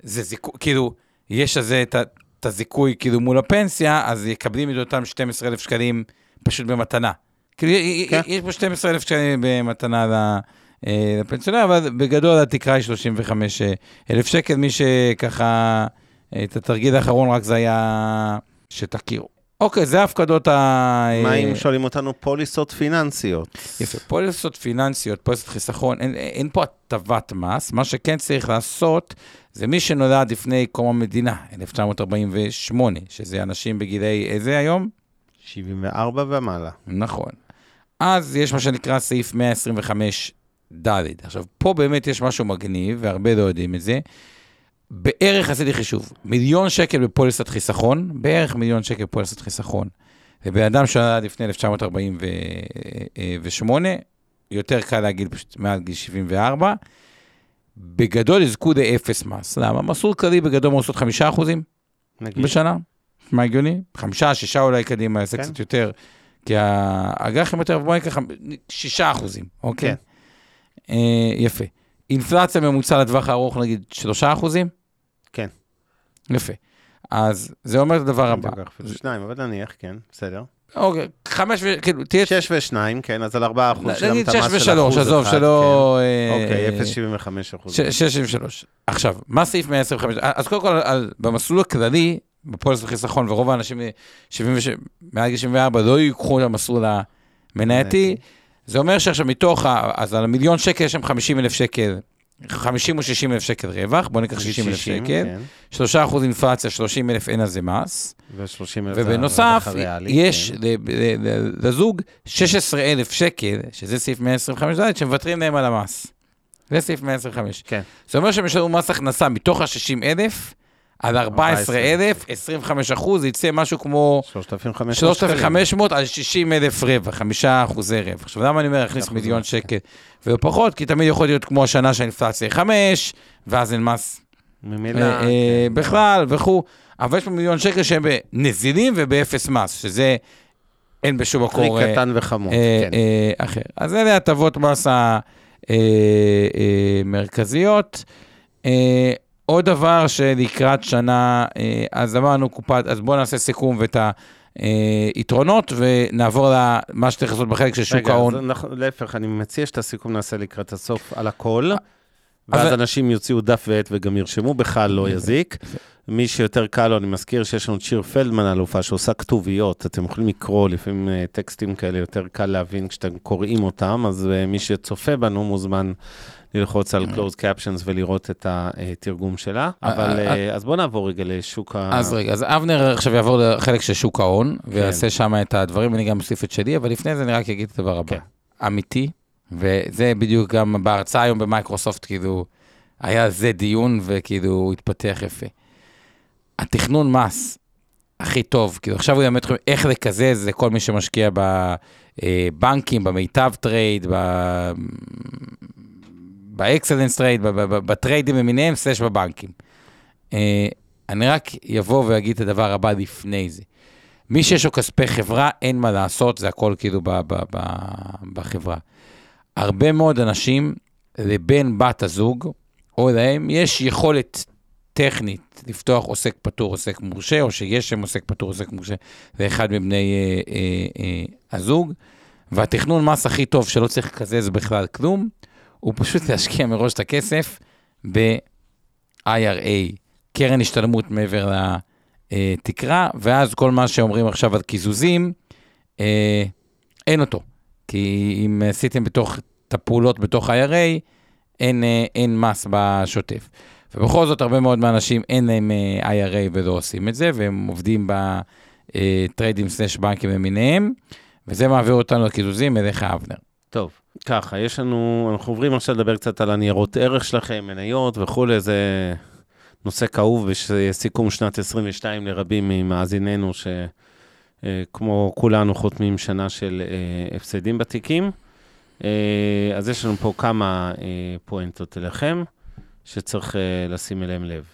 Speaker 2: זה זיכוי, כאילו, יש על זה את הזיכוי כאילו מול הפנסיה, אז יקבלים את אותם 12,000 שקלים פשוט במתנה. כאילו,
Speaker 1: כן.
Speaker 2: יש פה 12,000 שקלים במתנה אה, לפנסיונר, אבל בגדול התקרה היא 35,000 שקל. מי שככה, את התרגיל האחרון רק זה היה שתכירו. אוקיי, זה ההפקדות ה...
Speaker 1: מה
Speaker 2: אה,
Speaker 1: אם שואלים אותנו פוליסות פיננסיות?
Speaker 2: יפה, פוליסות פיננסיות, פוליסות חיסכון, אין, אין פה הטבת מס, מה שכן צריך לעשות, זה מי שנולד לפני קום המדינה, 1948, שזה אנשים בגילי איזה היום?
Speaker 1: 74 ומעלה.
Speaker 2: נכון. אז יש מה שנקרא סעיף 125 ד'. עכשיו, פה באמת יש משהו מגניב, והרבה לא יודעים את זה. בערך עשיתי חישוב, מיליון שקל בפוליסת חיסכון, בערך מיליון שקל בפוליסת חיסכון. ובן אדם שנולד לפני 1948, יותר קל להגיד פשוט מעל גיל 74, בגדול יזכו לאפס מס. למה? מסלול כללי בגדול לעשות חמישה אחוזים. בשנה. מה הגיוני? חמישה, שישה אולי קדימה, יעשה
Speaker 1: כן.
Speaker 2: קצת יותר. כי האג"חים יותר, בואי ניקח שישה אחוזים, אוקיי?
Speaker 1: כן.
Speaker 2: אה, יפה. אינפלציה ממוצע לטווח הארוך, נגיד שלושה אחוזים?
Speaker 1: כן.
Speaker 2: יפה. אז זה אומר את הדבר הבא.
Speaker 1: אפילו שניים, אבל נניח, כן, בסדר.
Speaker 2: אוקיי, חמש ו... כאילו, תהיה...
Speaker 1: שש ושניים, כן, אז על ארבעה אחוז שילמת
Speaker 2: נגיד
Speaker 1: מס
Speaker 2: שש
Speaker 1: של
Speaker 2: ושלוש,
Speaker 1: אחוז
Speaker 2: עזוב,
Speaker 1: אחד,
Speaker 2: שלא...
Speaker 1: כן.
Speaker 2: אה,
Speaker 1: אוקיי,
Speaker 2: אה,
Speaker 1: 0.75 אחוז.
Speaker 2: ש- 673. עכשיו, מה סעיף 125? אז קודם כל, במסלול הכללי, בפוליסת חיסכון, ורוב האנשים 76, מעל גיל 74 לא ייקחו את המסלול המנייתי, זה אומר שעכשיו מתוך, אז על המיליון שקל יש שם 50 אלף שקל, 50 או 60 אלף שקל רווח, בוא ניקח 60 אלף שקל,
Speaker 1: כן,
Speaker 2: 3 אחוז אינפלציה, 30 אלף אין על זה מס,
Speaker 1: ו-30 אלף זה
Speaker 2: ובנוסף,
Speaker 1: הרווח הריאלי,
Speaker 2: יש
Speaker 1: כן.
Speaker 2: לזוג 16 אלף שקל, שזה סעיף 125 ד', שמוותרים להם על המס. זה סעיף 125.
Speaker 1: כן.
Speaker 2: זה אומר שהם ישלמו מס הכנסה מתוך ה-60 אלף, על 14 אלף, 25 אחוז, יצא משהו כמו
Speaker 1: 3,500
Speaker 2: 3,500 על 60 אלף רווח, 5 אחוזי רווח. עכשיו, למה אני אומר להכניס מיליון
Speaker 1: רווח,
Speaker 2: שקל ולא פחות? כי תמיד יכול להיות כמו השנה שהאינפלציה היא 5, ואז אין מס
Speaker 1: ממילא,
Speaker 2: אה, אה,
Speaker 1: כן.
Speaker 2: בכלל וכו', אבל יש פה מיליון שקל שהם בנזילים ובאפס מס, שזה אין בשום מקור אה,
Speaker 1: קטן וחמוד,
Speaker 2: אה,
Speaker 1: כן.
Speaker 2: אה, אחר. אז אלה הטבות מס המרכזיות. אה, עוד דבר שלקראת שנה, אז אמרנו קופת, אז בואו נעשה סיכום ואת היתרונות, ונעבור למה שצריך לעשות בחלק של שוק
Speaker 1: רגע,
Speaker 2: ההון.
Speaker 1: אנחנו- להפך, אני מציע שאת הסיכום נעשה לקראת הסוף על הכל, ואז
Speaker 2: אז-
Speaker 1: אנשים יוציאו דף ועט וגם ירשמו, בכלל לא יזיק. מי שיותר קל לו, אני מזכיר שיש לנו את שיר פלדמן אלופה שעושה כתוביות, אתם יכולים לקרוא, לפעמים אה, טקסטים כאלה יותר קל להבין כשאתם קוראים אותם, אז אה, מי שצופה בנו מוזמן ללחוץ על closed captions ולראות את התרגום שלה. אבל,
Speaker 2: אה,
Speaker 1: אה, אז בואו נעבור רגע לשוק ה...
Speaker 2: אז רגע, אז אבנר עכשיו יעבור לחלק של שוק ההון, ויעשה שם את הדברים, אני גם אוסיף את שלי, אבל לפני זה אני רק אגיד את הדבר הבא.
Speaker 1: כן.
Speaker 2: אמיתי, וזה בדיוק גם בהרצאה היום במייקרוסופט, כאילו, היה זה דיון, וכאילו, הוא התפתח יפה. התכנון מס הכי טוב, כאילו, עכשיו הוא ילמד אתכם איך לקזז לכל מי שמשקיע בבנקים, במיטב Trade, ב- ב Excellence Trade, בטריידים למיניהם, slash בבנקים. אה, אני רק אבוא ואגיד את הדבר הבא לפני זה. מי שיש לו כספי חברה, אין מה לעשות, זה הכל כאילו ב- ב- ב- בחברה. הרבה מאוד אנשים, לבן בת הזוג, או להם, יש יכולת טכנית לפתוח עוסק פטור, עוסק מורשה, או שיש שם עוסק פטור, עוסק מורשה, לאחד מבני אה, אה, אה, הזוג. והתכנון מס הכי טוב, שלא צריך לקזז בכלל כלום, הוא פשוט להשקיע מראש את הכסף ב-IRA, קרן השתלמות מעבר לתקרה, ואז כל מה שאומרים עכשיו על קיזוזים, אה, אין אותו. כי אם עשיתם בתוך, את הפעולות בתוך IRA, אין, אה, אין מס בשוטף. ובכל זאת, הרבה מאוד מהאנשים אין להם אה, IRA ולא עושים את זה, והם עובדים בטריידים סלש בנקים למיניהם, וזה מעביר אותנו לקיזוזים אליך, אבנר.
Speaker 1: טוב, ככה, יש לנו, אנחנו עוברים עכשיו לדבר קצת על הניירות ערך שלכם, מניות וכולי, זה נושא כאוב בסיכום שנת 22 לרבים ממאזיננו, שכמו כולנו חותמים שנה של אה, הפסדים בתיקים. אה, אז יש לנו פה כמה אה, פואנטות אליכם, שצריך אה, לשים אליהם לב.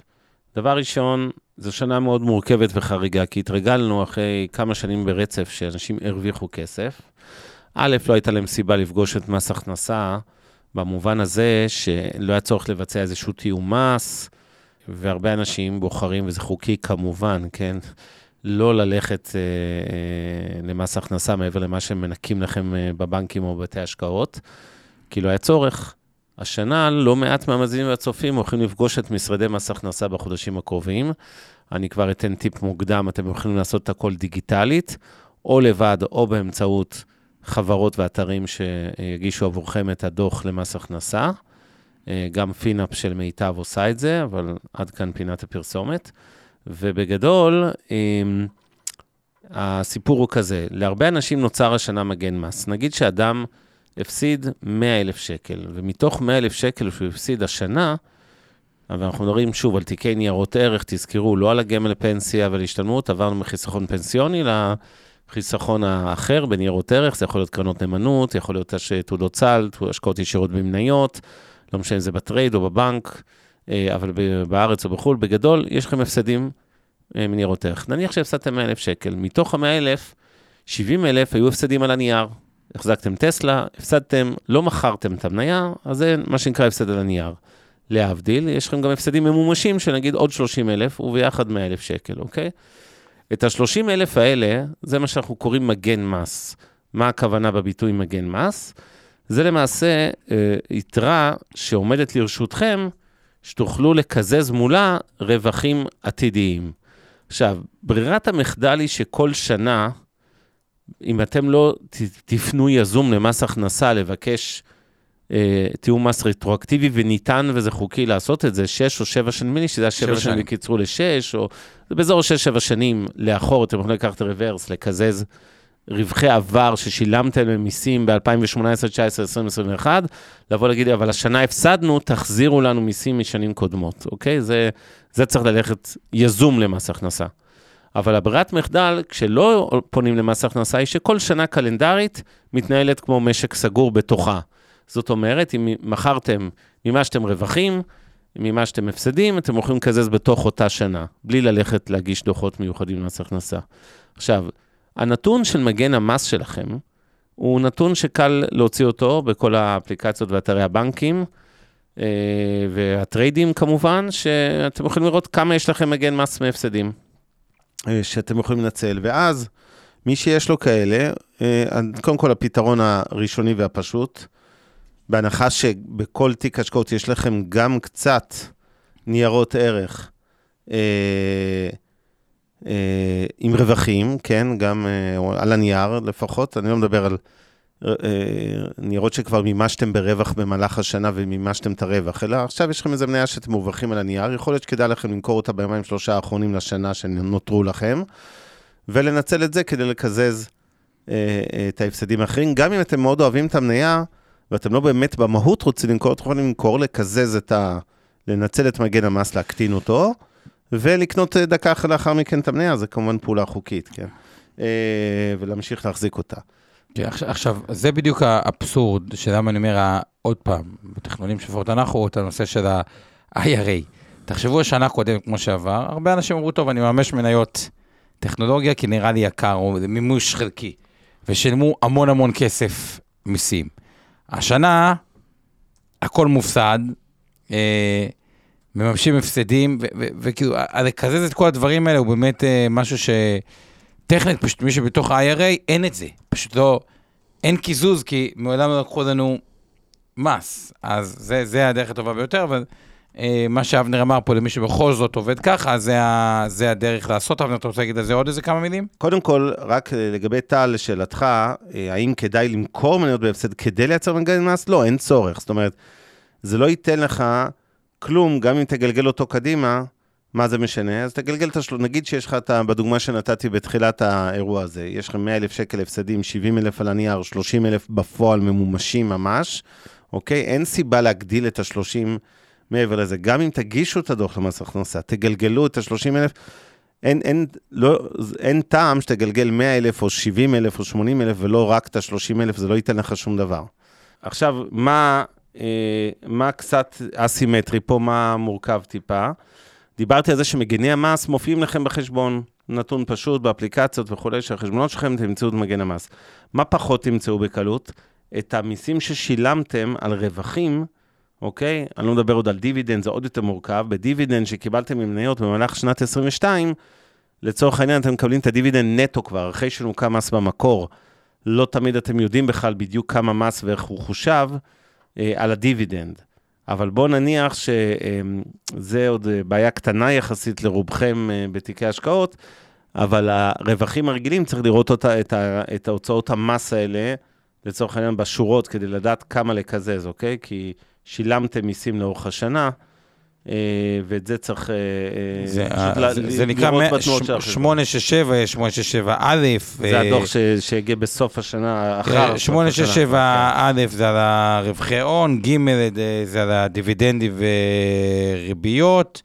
Speaker 1: דבר ראשון, זו שנה מאוד מורכבת וחריגה, כי התרגלנו אחרי כמה שנים ברצף שאנשים הרוויחו כסף. א', לא הייתה להם סיבה לפגוש את מס הכנסה, במובן הזה שלא היה צורך לבצע איזשהו תיאום מס, והרבה אנשים בוחרים, וזה חוקי כמובן, כן, לא ללכת אה, אה, למס הכנסה מעבר למה שהם מנקים לכם אה, בבנקים או בבתי השקעות, כי לא היה צורך. השנה לא מעט מהמאזינים והצופים הולכים לפגוש את משרדי מס הכנסה בחודשים הקרובים. אני כבר אתן טיפ מוקדם, אתם יכולים לעשות את הכל דיגיטלית, או לבד או באמצעות חברות ואתרים שיגישו עבורכם את הדוח למס הכנסה. אה, גם פינאפ של מיטב עושה את זה, אבל עד כאן פינת הפרסומת. ובגדול, אמ, הסיפור הוא כזה, להרבה אנשים נוצר השנה מגן מס. נגיד שאדם הפסיד 100 אלף שקל, ומתוך 100 אלף שקל שהוא הפסיד השנה, אבל אנחנו מדברים שוב על תיקי ניירות ערך, תזכרו, לא על הגמל לפנסיה ולהשתלמות, עברנו מחיסכון פנסיוני לחיסכון האחר בניירות ערך, זה יכול להיות קרנות נאמנות, יכול להיות תעודות סל, השקעות ישירות במניות, לא משנה אם זה ב trade או בבנק, אה, אבל בארץ או בחו"ל, בגדול, יש לכם הפסדים אה, מניירות ערך. נניח שהפסדתם 100 אלף שקל, מתוך ה-100 אלף, 70 אלף היו הפסדים על הנייר. החזקתם טסלה, הפסדתם, לא מכרתם את המניה, אז זה מה שנקרא הפסד על הנייר. להבדיל, יש לכם גם הפסדים ממומשים של נגיד עוד 30 אלף, וביחד 100 אלף שקל, אוקיי? את ה-30 אלף האלה, זה מה שאנחנו קוראים מגן מס. מה הכוונה בביטוי מגן מס? זה למעשה אה, יתרה שעומדת לרשותכם, שתוכלו לקזז מולה רווחים עתידיים. עכשיו, ברירת המחדל היא שכל שנה, אם אתם לא תפנו יזום למס הכנסה לבקש תיאום מס רטרואקטיבי, וניתן וזה חוקי לעשות את זה, שש או שבע שנים, נדמה לי שזה היה שבע שנים. וקיצרו לשש, או זה באזור שש-שבע שנים לאחור, אתם יכולים לקחת רוורס, לקזז רווחי עבר ששילמתם למיסים ב-2018, 2019, 2021, לבוא להגיד, אבל השנה הפסדנו, תחזירו לנו מיסים משנים קודמות, אוקיי? זה, זה צריך ללכת יזום למס הכנסה. אבל הברירת מחדל, כשלא פונים למס הכנסה, היא שכל שנה קלנדרית מתנהלת כמו משק סגור בתוכה. זאת אומרת, אם מכרתם ממה שאתם רווחים, ממה שאתם הפסדים, אתם יכולים לקזז בתוך אותה שנה, בלי ללכת להגיש דוחות מיוחדים למס הכנסה. עכשיו, הנתון של מגן המס שלכם, הוא נתון שקל להוציא אותו בכל האפליקציות ואתרי הבנקים, אה, והטריידים כמובן, שאתם יכולים לראות כמה יש לכם מגן מס מהפסדים. אה, שאתם יכולים לנצל, ואז מי שיש לו כאלה, אה, קודם כל הפתרון הראשוני והפשוט, בהנחה שבכל תיק השקעות יש לכם גם קצת ניירות ערך אה, אה, עם רווחים, כן, גם אה, על הנייר לפחות, אני לא מדבר על אה, ניירות שכבר מימשתם ברווח במהלך השנה ומימשתם את הרווח, אלא עכשיו יש לכם איזה מניה שאתם מרווחים על הנייר, יכול להיות שכדאי לכם למכור אותה ביומיים שלושה האחרונים לשנה שנותרו לכם, ולנצל את זה כדי לקזז אה, אה, את ההפסדים האחרים. גם אם אתם מאוד אוהבים את המניה, ואתם לא באמת במהות רוצים למכור, אתם יכולים למכור, לקזז את ה... לנצל את מגן המס, להקטין אותו, ולקנות אה, דקה אחרי לאחר מכן את המניה, זה כמובן פעולה חוקית, כן? אה, ולהמשיך להחזיק אותה.
Speaker 2: כן, עכשיו, זה בדיוק האבסורד, שלמה אני אומר, עוד פעם, בתכנונים שלפחות אנחנו, את הנושא של ה-IRA. תחשבו השנה קודם, כמו שעבר, הרבה אנשים אמרו, טוב, אני ממש מניות טכנולוגיה, כי נראה לי יקר, או מימוש חלקי, ושילמו המון המון כסף מיסים. השנה, הכל מופסד, אה, מממשים הפסדים, וכאילו, לקזז את כל הדברים האלה הוא באמת אה, משהו שטכנית, פשוט מי שבתוך ה-IRA, אין את זה. פשוט לא, אין קיזוז, כי מעולם לא לקחו לנו מס. אז זה, זה הדרך הטובה ביותר, אבל מה שאבנר אמר פה, למי שבכל זאת עובד ככה, זה, ה, זה הדרך לעשות. אבנר, אתה רוצה להגיד על זה עוד איזה כמה מילים?
Speaker 1: קודם כל, רק לגבי טל, לשאלתך, אה, האם כדאי למכור מניות בהפסד כדי לייצר מנגנון מס? לא, אין צורך. זאת אומרת, זה לא ייתן לך כלום, גם אם תגלגל אותו קדימה, מה זה משנה? אז תגלגל את השלוש, נגיד שיש לך את ה... בדוגמה שנתתי בתחילת האירוע הזה, יש לך 100 אלף שקל הפסדים, 70 אלף על הנייר, 30 אלף בפועל ממומשים ממש, אוקיי? אין סיבה להגדיל את ה-30 מעבר לזה. גם אם תגישו את הדוח למס הכנסה, תגלגלו את ה-30 אלף, אין, אין, לא, אין טעם שתגלגל 100 אלף או 70 אלף או 80 אלף ולא רק את ה-30 אלף, זה לא ייתן לך שום דבר. עכשיו, מה אה, מה קצת אסימטרי פה, מה מורכב טיפה. דיברתי על זה שמגני המס מופיעים לכם בחשבון, נתון פשוט באפליקציות וכולי, שהחשבונות שלכם תמצאו את מגן המס. מה פחות תמצאו בקלות? את המיסים ששילמתם על רווחים, אוקיי? אני לא מדבר עוד על דיבידנד, זה עוד יותר מורכב. בדיבידנד שקיבלתם ממניות במהלך שנת 22, לצורך העניין אתם מקבלים את הדיבידנד נטו כבר, אחרי שנוכה מס במקור. לא תמיד אתם יודעים בכלל בדיוק כמה מס ואיך הוא חושב. אה, על הדיבידנד. אבל בואו נניח שזה עוד אה, בעיה קטנה יחסית לרובכם אה, בתיקי השקעות, אבל הרווחים הרגילים, צריך לראות אותה, את, ה, את ההוצאות המס האלה, לצורך העניין בשורות, כדי לדעת כמה לקזז, אוקיי? כי שילמתם מיסים לאורך השנה, אה, ואת זה צריך אה, אה,
Speaker 2: זה, פשוט זה, נקרא 867, 867 א'.
Speaker 1: זה הדוח שיגיע בסוף השנה, אחר
Speaker 2: 867 א' זה על הרווחי הון, ג' זה על הדיבידנדים וריביות.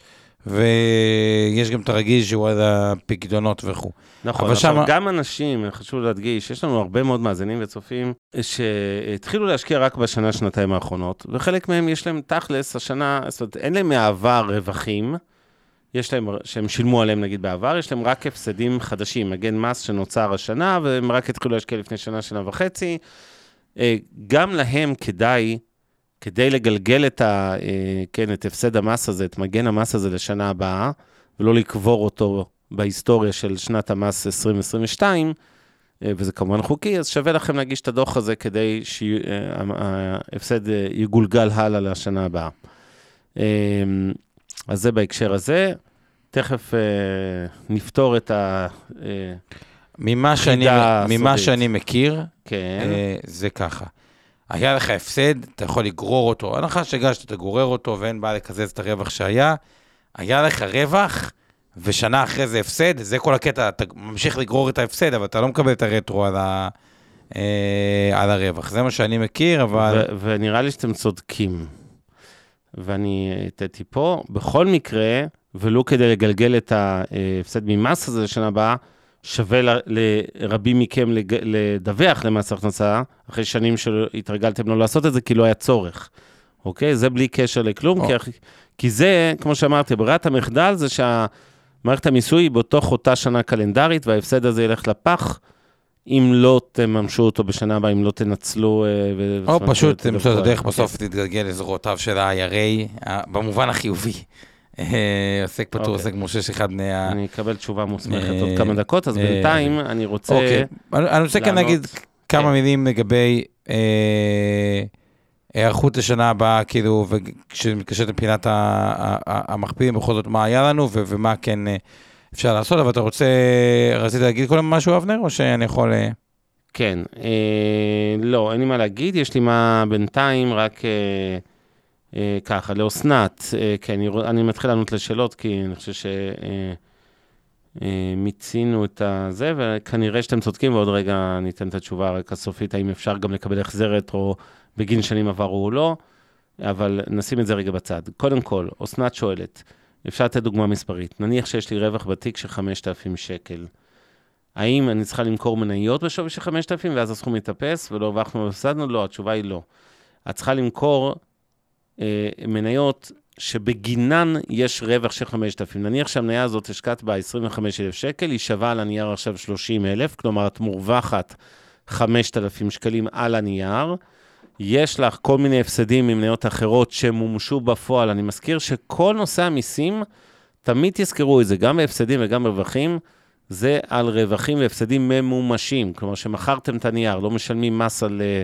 Speaker 2: ויש גם את הרגיל שהוא על הפקדונות וכו'.
Speaker 1: נכון, אבל שמה... גם אנשים, חשוב להדגיש, יש לנו הרבה מאוד מאזינים וצופים שהתחילו להשקיע רק בשנה, שנתיים האחרונות, וחלק מהם יש להם תכלס, השנה, זאת אומרת, אין להם מהעבר רווחים, יש להם, שהם שילמו עליהם נגיד בעבר, יש להם רק הפסדים חדשים, מגן מס שנוצר השנה, והם רק התחילו להשקיע לפני שנה, שנה וחצי. אה, גם להם כדאי כדי לגלגל את, ה, אה, כן, את הפסד המס הזה, את מגן המס הזה לשנה הבאה, ולא לקבור אותו בהיסטוריה של שנת המס 2022, אה, וזה כמובן חוקי, אז שווה לכם להגיש את הדוח הזה כדי שההפסד אה, יגולגל הלאה לשנה הבאה. אז זה בהקשר הזה. תכף נפתור את ה...
Speaker 2: ממה שאני, ממה שאני מכיר,
Speaker 1: כן.
Speaker 2: זה ככה. היה לך הפסד, אתה יכול לגרור אותו. הנחה שהגשת, אתה גורר אותו ואין בעיה לקזז את הרווח שהיה. היה לך רווח, ושנה אחרי זה הפסד, זה כל הקטע, אתה ממשיך לגרור את ההפסד, אבל אתה לא מקבל את הרטרו על, ה, אה, על הרווח. זה מה שאני מכיר, אבל...
Speaker 1: ו- ונראה לי שאתם צודקים. ואני הטעתי פה, בכל מקרה, ולו כדי לגלגל את ההפסד ממס הזה לשנה הבאה, שווה לרבים מכם לדווח למס הכנסה, אחרי שנים שהתרגלתם לא לעשות את זה, כי לא היה צורך. אוקיי? זה בלי קשר לכלום, כי, כי זה, כמו שאמרתי, ברירת המחדל זה שהמערכת המיסוי היא בתוך אותה שנה קלנדרית, וההפסד הזה ילך לפח. אם לא תממשו אותו בשנה הבאה, אם לא תנצלו...
Speaker 2: אה, או פשוט תמצאו את הדרך, בסוף תתגלגל לזרועותיו של ה-IRA, במובן החיובי. אה, עוסק פטור, אוקיי. עוסק מורשה שאחד מה...
Speaker 1: אני אקבל תשובה מוסמכת עוד אה, כמה דקות, אז בינתיים אני רוצה...
Speaker 2: אוקיי, אני רוצה כאן להגיד כמה כן. מילים לגבי היערכות לשנה הבאה, כאילו, וכשמתקשרת מבחינת המכפילים, בכל זאת, מה היה לנו ומה כן אה, אפשר לעשות, אבל אתה רוצה, רצית להגיד קודם משהו, אבנר, או שאני יכול... אה,
Speaker 1: כן, אה, לא, אין לי מה להגיד, יש לי מה בינתיים, רק אה, אה, ככה, לאסנת, אה, כן, אני, אני מתחיל לענות לשאלות, כי אני חושב ש... אה, אה, את הזה, וכנראה שאתם צודקים, ועוד רגע ניתן את התשובה רק הסופית, האם אפשר גם לקבל החזר רטרו בגין שנים עברו או לא, אבל נשים את זה רגע בצד. קודם כל, אסנת שואלת, אפשר לתת דוגמה מספרית, נניח שיש לי רווח בתיק של 5,000 שקל. האם אני צריכה למכור מניות בשווי של 5,000 ואז הסכום יתאפס ולא הרווחנו והפסדנו? לא, התשובה היא לא. את צריכה למכור אה, מניות שבגינן יש רווח של 5,000. נניח שהמניה הזאת השקעת בה 25,000 שקל, היא שווה על הנייר עכשיו 30,000, כלומר את מורווחת 5,000 שקלים על הנייר. יש לך כל מיני הפסדים ממניות אחרות שמומשו בפועל. אני מזכיר שכל נושא המיסים, תמיד תזכרו את זה, גם בהפסדים וגם ברווחים, זה על רווחים והפסדים ממומשים. כלומר, שמכרתם את הנייר, לא משלמים מס על, אה,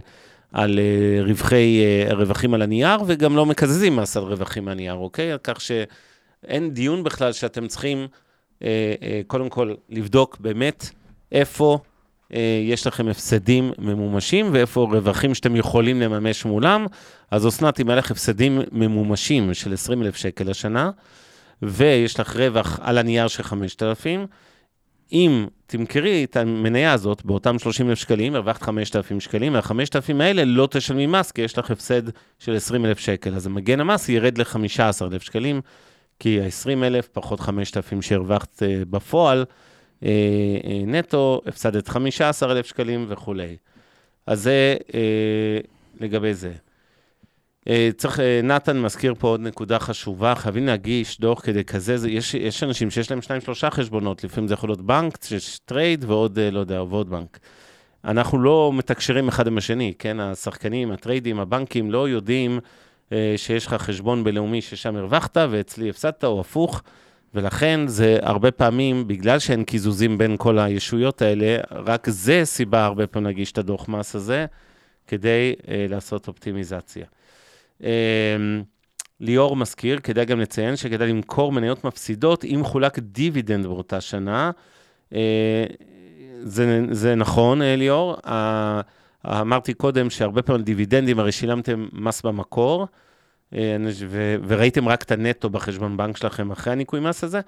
Speaker 1: על אה, רווחי, אה, רווחים על הנייר, וגם לא מקזזים מס על רווחים מהנייר, אוקיי? כך שאין דיון בכלל שאתם צריכים, אה, קודם כל, לבדוק באמת איפה יש לכם הפסדים ממומשים ואיפה רווחים שאתם יכולים לממש מולם. אז אסנת, אם היה לך הפסדים ממומשים של 20,000 שקל השנה, ויש לך רווח על הנייר של 5,000, אם תמכרי את המניה הזאת באותם 30,000 שקלים, הרווחת 5,000 שקלים, וה-5,000 האלה לא תשלמי מס, כי יש לך הפסד של 20,000 שקל. אז מגן המס ירד ל-15,000 שקלים, כי ה-20,000 פחות 5,000 שהרווחת uh, בפועל, uh, uh, נטו, הפסדת 15,000 שקלים וכולי. אז זה לגבי זה. Uh, צריך, uh, נתן מזכיר פה עוד נקודה חשובה, חייבים להגיש דוח כדי כזה, יש, יש אנשים שיש להם שניים, שלושה חשבונות, לפעמים זה יכול להיות בנק, יש trade ועוד, uh, לא יודע, ועוד בנק. אנחנו לא מתקשרים אחד עם השני, כן? השחקנים, הטריידים, הבנקים לא יודעים uh, שיש לך חשבון בלאומי ששם הרווחת ואצלי הפסדת, או הפוך, ולכן זה הרבה פעמים, בגלל שאין קיזוזים בין כל הישויות האלה, רק זה סיבה הרבה פעמים להגיש את הדוח מס הזה, כדי uh, לעשות אופטימיזציה. Um, ליאור מזכיר, כדאי גם לציין שכדאי למכור מניות מפסידות אם חולק דיבידנד באותה שנה. Uh, זה, זה נכון, אה, ליאור. אמרתי קודם שהרבה פעמים דיבידנדים, הרי שילמתם מס במקור, uh, ו- וראיתם רק את הנטו בחשבון בנק שלכם אחרי הניכוי מס הזה,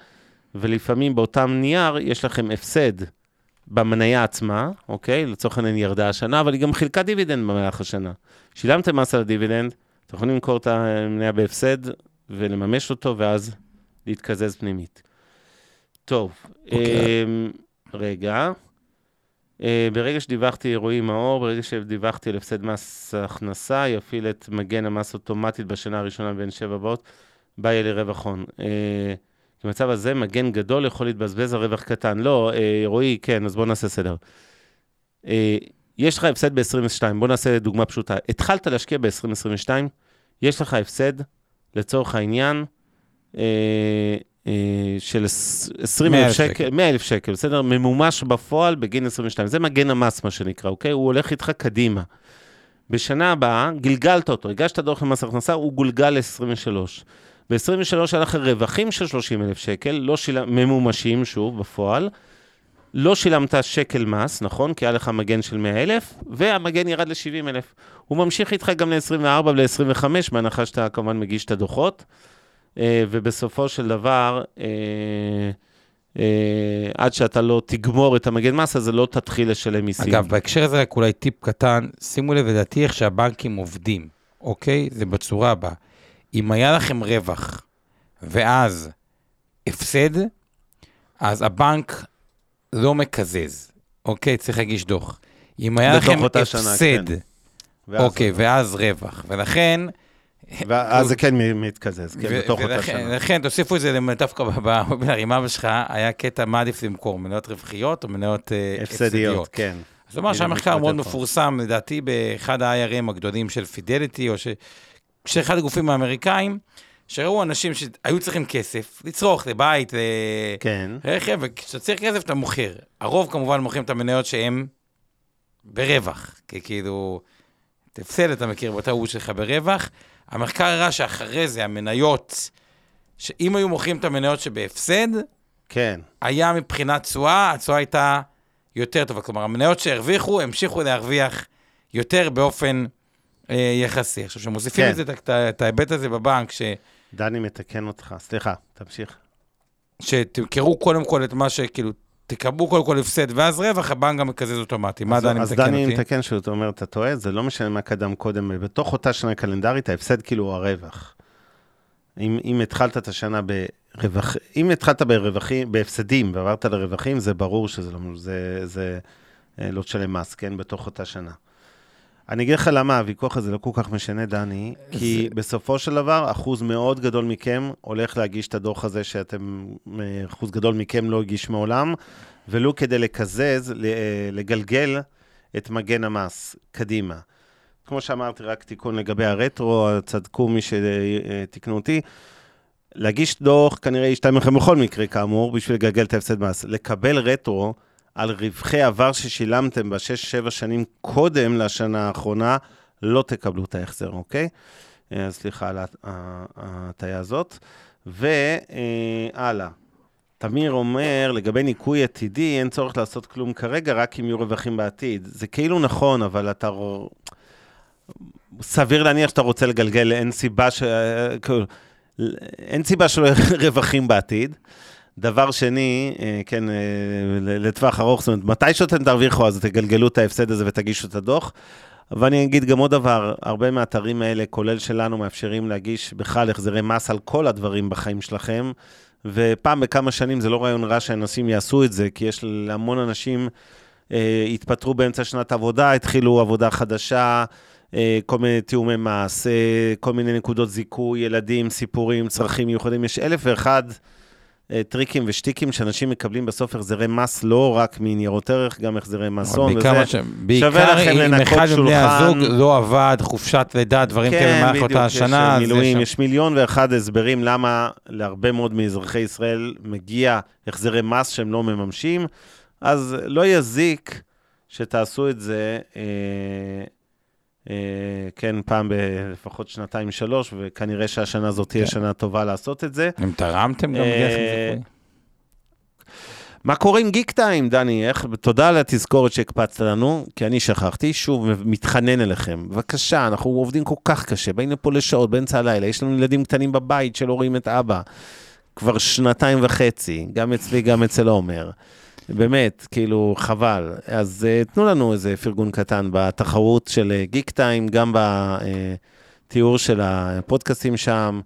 Speaker 1: ולפעמים באותם נייר יש לכם הפסד במניה עצמה, אוקיי? לצורך העניין ירדה השנה, אבל היא גם חילקה דיבידנד במהלך השנה. שילמתם מס על הדיבידנד, אתם יכולים למכור את המניה בהפסד ולממש אותו, ואז להתקזז פנימית. טוב,
Speaker 2: אוקיי.
Speaker 1: אמ, רגע. אה, ברגע שדיווחתי, רועי מאור, ברגע שדיווחתי על הפסד מס הכנסה, יפעיל את מגן המס אוטומטית בשנה הראשונה בין שבע הבאות, בה יהיה לי רווח הון. אה, במצב הזה, מגן גדול יכול להתבזבז על רווח קטן. לא, אה, רועי, כן, אז בואו נעשה סדר. אה, יש לך הפסד ב-22, בוא נעשה דוגמה פשוטה. התחלת להשקיע ב-2022, יש לך הפסד, לצורך העניין, אה, אה, של 20 אלף
Speaker 2: 100,000
Speaker 1: שקל,
Speaker 2: שקל.
Speaker 1: 100 אלף שקל, בסדר? ממומש בפועל בגין 22. זה מגן המס, מה שנקרא, אוקיי? הוא הולך איתך קדימה. בשנה הבאה, גלגלת אותו, הגשת דוח למס הכנסה, הוא גולגל ל-23. ב-23 היה לך רווחים של 30 אלף שקל, לא שיל... ממומשים, שוב, בפועל. לא שילמת שקל מס, נכון? כי היה לך מגן של 100 אלף, והמגן ירד ל-70 אלף. הוא ממשיך איתך גם ל-24 ול-25, בהנחה שאתה כמובן מגיש את הדוחות. אה, ובסופו של דבר, אה, אה, עד שאתה לא תגמור את המגן מס הזה, לא תתחיל לשלם מיסים.
Speaker 2: אגב, בהקשר הזה רק אולי טיפ קטן, שימו לב, לדעתי איך שהבנקים עובדים, אוקיי? זה בצורה הבאה. אם היה לכם רווח ואז הפסד, אז הבנק לא מקזז, אוקיי? צריך להגיש דוח. אם היה לכם הפסד,
Speaker 1: כן. ואז-
Speaker 2: אוקיי, ואז רווח, ולכן...
Speaker 1: ואז זה כן מתקזז, כן, בתוך אותה
Speaker 2: ולכן-
Speaker 1: שנה.
Speaker 2: לכן, תוסיפו את זה דווקא עם אבא שלך, היה קטע מה עדיף למכור, מניות רווחיות או מניות אה,
Speaker 1: הפסדיות, כן.
Speaker 2: זאת אומרת שהמחקר מאוד. מפורסם, לדעתי באחד ה-IRM הגדולים של פידליטי, או ש... שאחד הגופים האמריקאים, שראו אנשים שהיו צריכים כסף, לצרוך לבית,
Speaker 1: כן.
Speaker 2: לרכב, וכשאתה צריך כסף אתה מוכר. הרוב כמובן מוכרים את המניות שהן ברווח, כי כאילו, את הפסד אתה מכיר בטעות שלך ברווח. המחקר הראה שאחרי זה המניות, שאם היו מוכרים את המניות שבהפסד,
Speaker 1: כן.
Speaker 2: היה מבחינת תשואה, התשואה הייתה יותר טובה. כלומר, המניות שהרוויחו, המשיכו להרוויח יותר באופן אה, יחסי. עכשיו, כשמוסיפים
Speaker 1: כן.
Speaker 2: את ההיבט הזה בבנק, ש...
Speaker 1: דני מתקן אותך. סליחה, תמשיך.
Speaker 2: שתמכרו קודם כל את מה שכאילו, תקבלו קודם כל הפסד ואז רווח, הבנק גם מקזז אוטומטי. מה
Speaker 1: אז-
Speaker 2: דני
Speaker 1: אז
Speaker 2: מתקן
Speaker 1: דני
Speaker 2: אותי?
Speaker 1: מתקן שהוא אומר, אתה טועה, זה לא משנה מה קדם קודם, בתוך אותה שנה קלנדרית, ההפסד כאילו הוא הרווח. אם, אם התחלת את השנה ברווח, אם התחלת ברווחים, בהפסדים ועברת לרווחים, זה ברור שזה לא, זה, זה אה, לא תשלם מס, כן, בתוך אותה שנה. אני אגיד לך למה הוויכוח הזה לא כל כך משנה, דני, כי בסופו של דבר, אחוז מאוד גדול מכם הולך להגיש את הדוח הזה שאתם, אה, אחוז גדול מכם לא הגיש מעולם, ולו כדי לקזז, אה, לגלגל את מגן המס קדימה. כמו שאמרתי, רק תיקון לגבי הרטרו, צדקו מי שתיקנו אותי. להגיש דוח, כנראה ישתלם לכם בכל מקרה, כאמור, בשביל לגלגל את ההפסד מס. לקבל רטרו על רווחי עבר ששילמתם בשש-שבע שנים קודם לשנה האחרונה, לא תקבלו את ההחזר, אוקיי? אה, סליחה על ההט- ה- ההטעיה הזאת. והלאה. תמיר אומר, לגבי ניקוי עתידי, אין צורך לעשות כלום כרגע, רק אם יהיו רווחים בעתיד. זה כאילו נכון, אבל אתה... סביר להניח שאתה רוצה לגלגל, אין סיבה ש... כאילו, אין סיבה שלא יהיו רווחים בעתיד. דבר שני, אה, כן, אה, לטווח ארוך, זאת אומרת, מתי שאתם תרוויחו, אז תגלגלו את ההפסד הזה ותגישו את הדוח. ואני אגיד גם עוד דבר, הרבה מהאתרים האלה, כולל שלנו, מאפשרים להגיש בכלל החזרי מס על כל הדברים בחיים שלכם, ופעם בכמה שנים זה לא רעיון רע שאנשים יעשו את זה, כי יש להמון אנשים, אה, התפטרו באמצע שנת עבודה, התחילו עבודה חדשה, אה, כל מיני תיאומי מס, אה, כל מיני נקודות זיכוי, ילדים, סיפורים, צרכים מיוחדים, יש אלף ואחד טריקים ושטיקים שאנשים מקבלים בסוף החזרי מס, לא רק מניירות ערך, גם החזרי מס הון,
Speaker 2: מה ש... בעיקר אם אחד מבני. הזוג לא עבד, חופשת לידה, דברים כאלה במהלך אותה
Speaker 1: כן, יש
Speaker 2: השנה,
Speaker 1: אה,
Speaker 2: אז
Speaker 1: מילואים,
Speaker 2: שם-
Speaker 1: יש מיליון ואחד הסברים למה להרבה מאוד מאזרחי ישראל מגיע החזרי מס שהם לא מממשים, אז לא יזיק שתעשו את זה, אה, אה, כן, פעם בלפחות שנתיים-שלוש, וכנראה שהשנה הזאת תהיה
Speaker 2: כן.
Speaker 1: שנה טובה לעשות את זה.
Speaker 2: אם תרמתם גם
Speaker 1: אה,
Speaker 2: לכם זיכוי.
Speaker 1: מה קורה עם גיק טיים, דני? איך, תודה על התזכורת שהקפצת לנו, כי אני שכחתי, שוב, מתחנן אליכם. בבקשה, אנחנו עובדים כל כך קשה, באים לפה לשעות, באמצע הלילה, יש לנו ילדים קטנים בבית שלא רואים את אבא. כבר שנתיים וחצי, גם אצלי, גם אצל עומר. באמת, כאילו, חבל. אז uh, תנו לנו איזה פרגון קטן בתחרות של uh, גיק טיים, גם בתיאור של הפודקאסטים שם.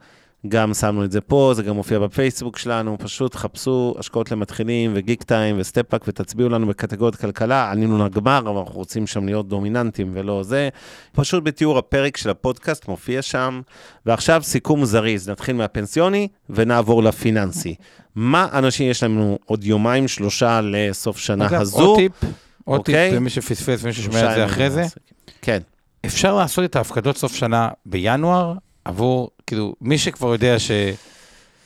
Speaker 1: גם שמנו את זה פה, זה גם מופיע בפייסבוק שלנו, פשוט חפשו השקעות למתחילים וגיק טיים וסטפאק ותצביעו לנו בקטגוריית כלכלה, עלינו לגמר, אבל אנחנו רוצים שם להיות דומיננטים ולא זה. פשוט בתיאור הפרק של הפודקאסט מופיע שם. ועכשיו סיכום זריז, נתחיל מהפנסיוני ונעבור לפיננסי. מה אנשים, יש לנו עוד יומיים, שלושה לסוף שנה
Speaker 2: אגב,
Speaker 1: הזו.
Speaker 2: עוד טיפ, עוד טיפ,
Speaker 1: אוקיי.
Speaker 2: למי שפספס, מי ששומע את זה אחרי זה,
Speaker 1: נעשה. כן.
Speaker 2: אפשר לעשות את ההפקדות סוף שנה בינואר, עבור, כאילו, מי שכבר יודע ש...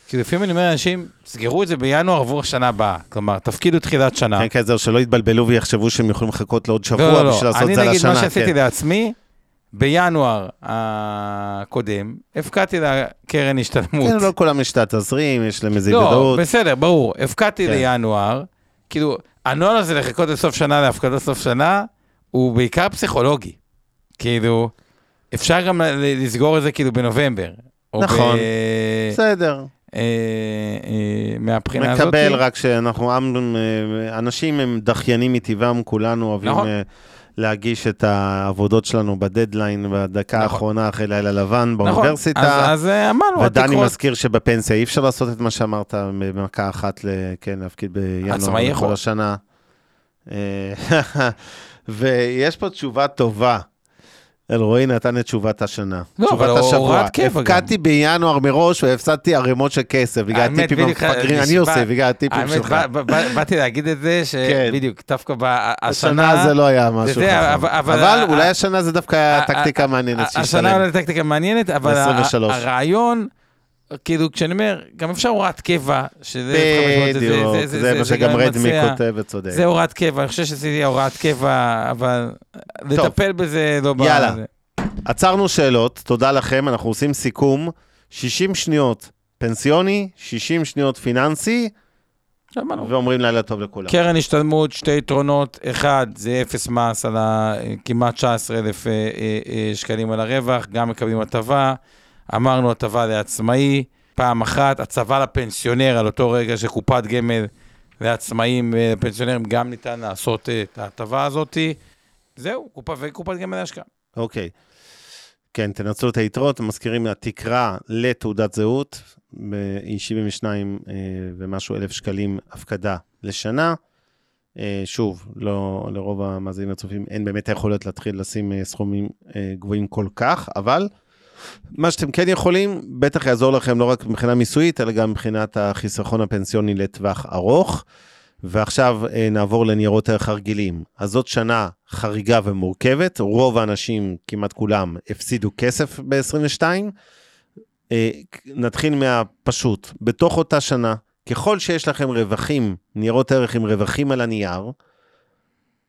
Speaker 2: כאילו, לפעמים אני אומר לאנשים, סגרו את זה בינואר עבור השנה הבאה. כלומר, תפקידו תחילת שנה.
Speaker 1: כן, כן, זהו, שלא יתבלבלו ויחשבו שהם יכולים לחכות לעוד שבוע
Speaker 2: לא, לא, לא.
Speaker 1: בשביל לעשות
Speaker 2: אני
Speaker 1: את זה על
Speaker 2: נגיד,
Speaker 1: השנה.
Speaker 2: מה שעשיתי
Speaker 1: כן.
Speaker 2: לעצמי, בינואר הקודם, הפקדתי לקרן השתלמות.
Speaker 1: כן, לא כולם יש את התזרים, יש להם איזה
Speaker 2: לא,
Speaker 1: ודאות.
Speaker 2: בסדר, ברור. הפקדתי
Speaker 1: כן.
Speaker 2: לינואר, כאילו, הנוהל הזה לחכות לסוף שנה, להפקדות סוף שנה, הוא בעיקר פסיכולוגי. כאילו, אפשר גם לסגור את זה כאילו בנובמבר.
Speaker 1: נכון.
Speaker 2: ב...
Speaker 1: בסדר.
Speaker 2: אה, אה, מהבחינה הזאת.
Speaker 1: מקבל, רק שאנחנו, עם- אה, אנשים הם דחיינים מטבעם, כולנו אוהבים
Speaker 2: נכון.
Speaker 1: להגיש את העבודות שלנו בדדליין, בדקה
Speaker 2: נכון.
Speaker 1: האחרונה אחרי לילה לבן
Speaker 2: נכון.
Speaker 1: באוניברסיטה.
Speaker 2: אז, אז אמרנו,
Speaker 1: ודני
Speaker 2: התקרות-
Speaker 1: מזכיר שבפנסיה אי אפשר לעשות את מה שאמרת במכה אחת, ל- כן, להפקיד בינואר
Speaker 2: יכול.
Speaker 1: השנה. ויש פה תשובה טובה. אלרועי נתן את תשובת השנה.
Speaker 2: לא,
Speaker 1: תשובת השבוע. הפקדתי בינואר מראש והפסדתי ערימות של כסף, בגלל הטיפים המפגרים, אני עושה, בגלל הטיפים שלך.
Speaker 2: בא- בא- בא- באתי להגיד את זה,
Speaker 1: כן.
Speaker 2: שבדיוק, דווקא
Speaker 1: השנה
Speaker 2: השנה...
Speaker 1: זה לא היה משהו חכם.
Speaker 2: אבל-
Speaker 1: אולי השנה זה דווקא היה טקטיקה מעניינת
Speaker 2: השנה. אולי טקטיקה מעניינת, אבל ה-
Speaker 1: ב-23.
Speaker 2: הרעיון, כאילו, כשאני אומר, גם אפשר הוראת קבע, שזה...
Speaker 1: בדיוק, זה מה שגם רדמי כותב וצודק.
Speaker 2: זה הוראת קבע, אני חושב שזה יהיה הוראת קבע, אבל לטפל בזה לא... ב-
Speaker 1: יאללה.
Speaker 2: זה.
Speaker 1: עצרנו שאלות, תודה לכם, אנחנו עושים סיכום. 60 שניות פנסיוני, 60 שניות פיננסי. ואומרים לילה טוב לכולם.
Speaker 2: קרן השתלמות, שתי יתרונות, אחד, זה אפס מס על. כמעט 19,000 אה, אה, אה, שקלים על הרווח, גם מקבלים הטבה. אמרנו הטבה לעצמאי, פעם אחת, הצבה לפנסיונר על אותו רגע שקופת גמל לעצמאים ולפנסיונרים גם ניתן לעשות אה, את ההטבה הזאת. זהו, קופה וקופת גמל להשקעה.
Speaker 1: אוקיי. כן, תנצלו את היתרות, מזכירים התקרה לתעודת זהות, היא 72 אה, ומשהו אלף שקלים הפקדה לשנה. אה, שוב, לא, לרוב המאזינים הצופים אין באמת יכולת להתחיל לשים אה, סכומים אה, גבוהים כל כך, אבל מה שאתם כן יכולים, בטח יעזור לכם לא רק מבחינה מיסויית, אלא גם מבחינת החיסכון הפנסיוני לטווח ארוך. ועכשיו אה, נעבור לניירות ערך הרגילים. אז זאת שנה חריגה ומורכבת, רוב האנשים, כמעט כולם, הפסידו כסף ב-22. אה, נתחיל מהפשוט, בתוך אותה שנה, ככל שיש לכם רווחים, ניירות ערך עם רווחים על הנייר,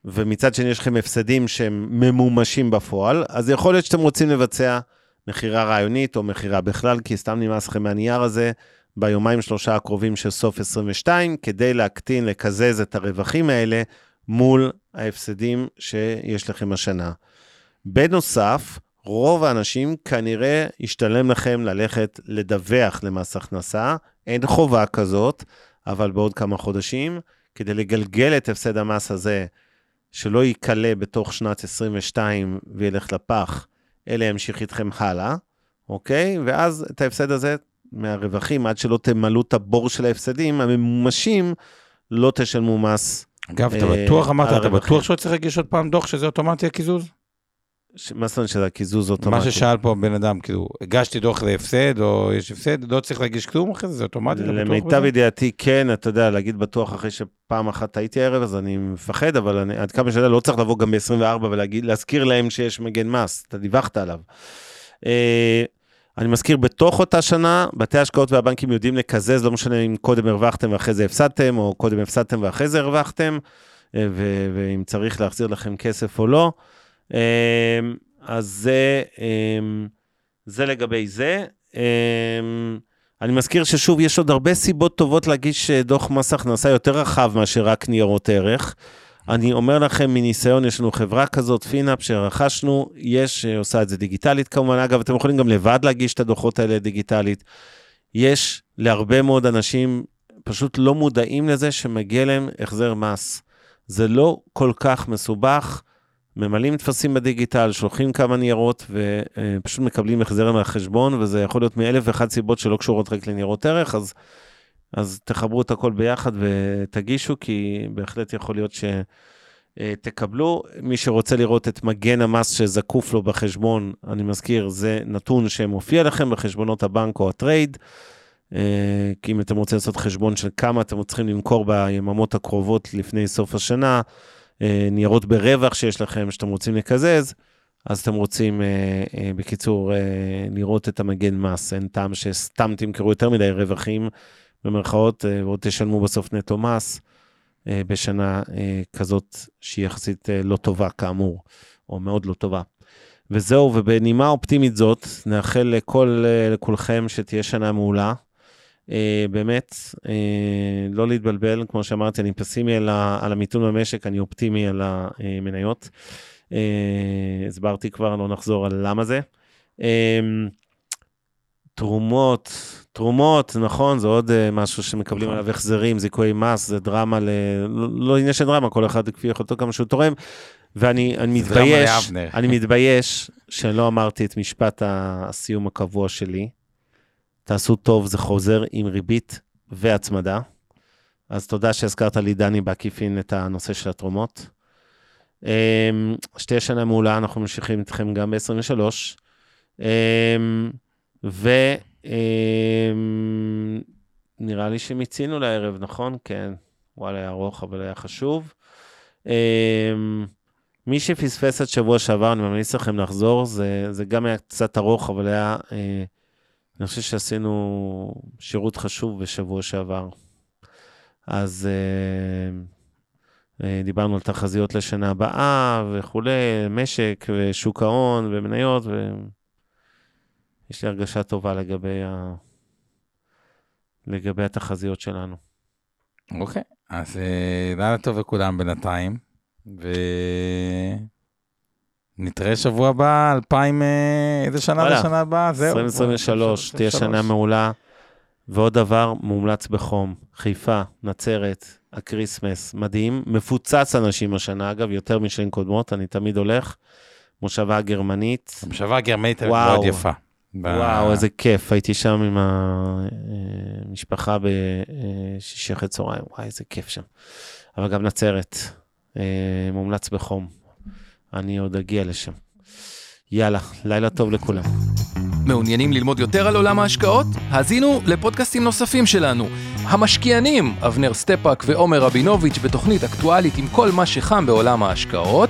Speaker 1: ומצד שני יש לכם הפסדים שהם ממומשים בפועל, אז יכול להיות שאתם רוצים לבצע מכירה רעיונית או מכירה בכלל, כי סתם נמאס לכם מהנייר הזה, ביומיים שלושה הקרובים של סוף 22, כדי להקטין, לקזז את הרווחים האלה מול ההפסדים שיש לכם השנה. בנוסף, רוב האנשים כנראה ישתלם לכם ללכת לדווח למס הכנסה, אין חובה כזאת, אבל בעוד כמה חודשים, כדי לגלגל את הפסד המס הזה, שלא ייקלה בתוך שנת 22 וילך לפח, אלא ימשיך איתכם הלאה, אוקיי? ואז את ההפסד הזה מהרווחים, עד שלא תמלאו את הבור של ההפסדים הממומשים, לא תשלמו מס.
Speaker 2: אגב, אתה
Speaker 1: אה,
Speaker 2: בטוח, אמרת, אתה. בטוח שלא צריך להגיש עוד פעם דוח שזה אוטומטי הקיזוז?
Speaker 1: ש- מה זאת אומרת שזה הקיזוז אוטומטי?
Speaker 2: מה ששאל פה בן אדם, כאילו, הגשתי דוח להפסד, או יש הפסד, לא צריך להגיש כלום אחרי זה, זה אוטומטי, אתה בטוח
Speaker 1: למיטב? ידיעתי, כן, אתה יודע, להגיד בטוח אחרי שפעם אחת הייתי הערב, אז אני מפחד, אבל אני, עד כמה שאני יודע, לא צריך לבוא גם ב-24 ולהזכיר להם שיש מגן מס, אתה דיווחת עליו. אה, אני מזכיר, בתוך אותה שנה, בתי ההשקעות והבנקים יודעים לקזז, לא משנה אם קודם הרווחתם ואחרי זה הפסדתם, או קודם הפסדתם ואחרי זה הרווחתם, אה, ואם צריך להחזיר לכם כסף או לא. אה, אז זה, אה, זה לגבי זה. אה, אני מזכיר ששוב, יש עוד הרבה סיבות טובות להגיש אה, דוח מס הכנסה יותר רחב מאשר רק ניירות ערך. אני אומר לכם מניסיון, יש לנו חברה כזאת, פינאפ, שרכשנו, יש, אה, עושה את זה דיגיטלית כמובן, אגב, אתם יכולים גם לבד להגיש את הדוחות האלה דיגיטלית. יש להרבה מאוד אנשים פשוט לא מודעים לזה שמגיע להם החזר מס. זה לא כל כך מסובך, ממלאים טפסים בדיגיטל, שולחים כמה ניירות ופשוט מקבלים החזר מהחשבון, וזה יכול להיות מאלף ואחת סיבות שלא קשורות רק לניירות ערך, אז, אז תחברו את הכל ביחד ותגישו, כי בהחלט יכול להיות שתקבלו. מי שרוצה לראות את מגן המס שזקוף לו בחשבון, אני מזכיר, זה נתון שמופיע לכם בחשבונות הבנק או הטרייד. אה, כי אם אתם רוצים לעשות חשבון של כמה אתם צריכים למכור ביממות הקרובות לפני סוף השנה, אה, ניירות ברווח שיש לכם שאתם רוצים לקזז, אז אתם רוצים, אה, אה, בקיצור, אה, לראות את המגן מס. אין טעם שסתם תמכרו יותר מדי רווחים, במרכאות, אה, ועוד תשלמו בסוף נטו מס אה, בשנה אה, כזאת שהיא יחסית אה, לא טובה, כאמור, או מאוד לא טובה. וזהו, ובנימה אופטימית זאת, נאחל לכל, אה, לכולכם שתהיה שנה מעולה. אה, באמת, אה, לא להתבלבל, כמו שאמרתי, אני פסימי על, ה, על המיתון במשק, אני אופטימי על המניות. אה, הסברתי כבר, לא נחזור על למה זה. תרומות, תרומות, נכון, זה עוד משהו שמקבלים
Speaker 2: נכון.
Speaker 1: עליו החזרים, זיכויי מס, זה דרמה, ל... לא, לא עניין של דרמה, כל אחד כפי יכולתו כמה שהוא תורם. ואני אני מתבייש. אני מתבייש שלא אמרתי את משפט הסיום הקבוע שלי. תעשו טוב, זה חוזר עם ריבית והצמדה. אז תודה שהזכרת לי, דני, בעקיפין את הנושא של התרומות. אמ, שתהיה שנה מעולה, אנחנו ממשיכים איתכם גם ב-23. ונראה לי שמיצינו לערב, נכון? כן. וואלה, היה ארוך, אבל היה חשוב. אמ, מי שפספס את שבוע שעבר, אני ממליץ לכם לחזור, זה, זה גם היה קצת ארוך, אבל היה... אני חושב שעשינו שירות חשוב בשבוע שעבר. אז אה, אה, דיברנו על תחזיות לשנה הבאה וכולי, משק ושוק ההון ומניות, ויש לי הרגשה טובה לגבי, ה... לגבי התחזיות שלנו.
Speaker 2: אוקיי, אז אה, לילה טוב לכולם בינתיים, ונתראה שבוע הבא, 2000, אה, איזה שנה
Speaker 1: וואלה,
Speaker 2: לשנה הבאה? זהו.
Speaker 1: 2023 תהיה שנה מעולה. ועוד דבר, מומלץ בחום, חיפה, נצרת, ה Christmas, מדהים, מפוצץ אנשים השנה, אגב, יותר משנים קודמות, אני תמיד הולך. מושבה הגרמנית,
Speaker 2: המושבה הגרמנית. מאוד יפה.
Speaker 1: וואו, איזה כיף, הייתי שם עם המשפחה בשישי אחרי צהריים, וואי, איזה כיף שם. אבל גם נצרת, אה, מומלץ בחום. אני עוד אגיע לשם. יאללה, לילה טוב לכולם.
Speaker 3: מעוניינים ללמוד יותר על עולם ההשקעות? האזינו לפודקאסטים נוספים שלנו. המשקיענים, אבנר סטפאק ועומר רבינוביץ' בתוכנית אקטואלית עם כל מה שחם בעולם ההשקעות.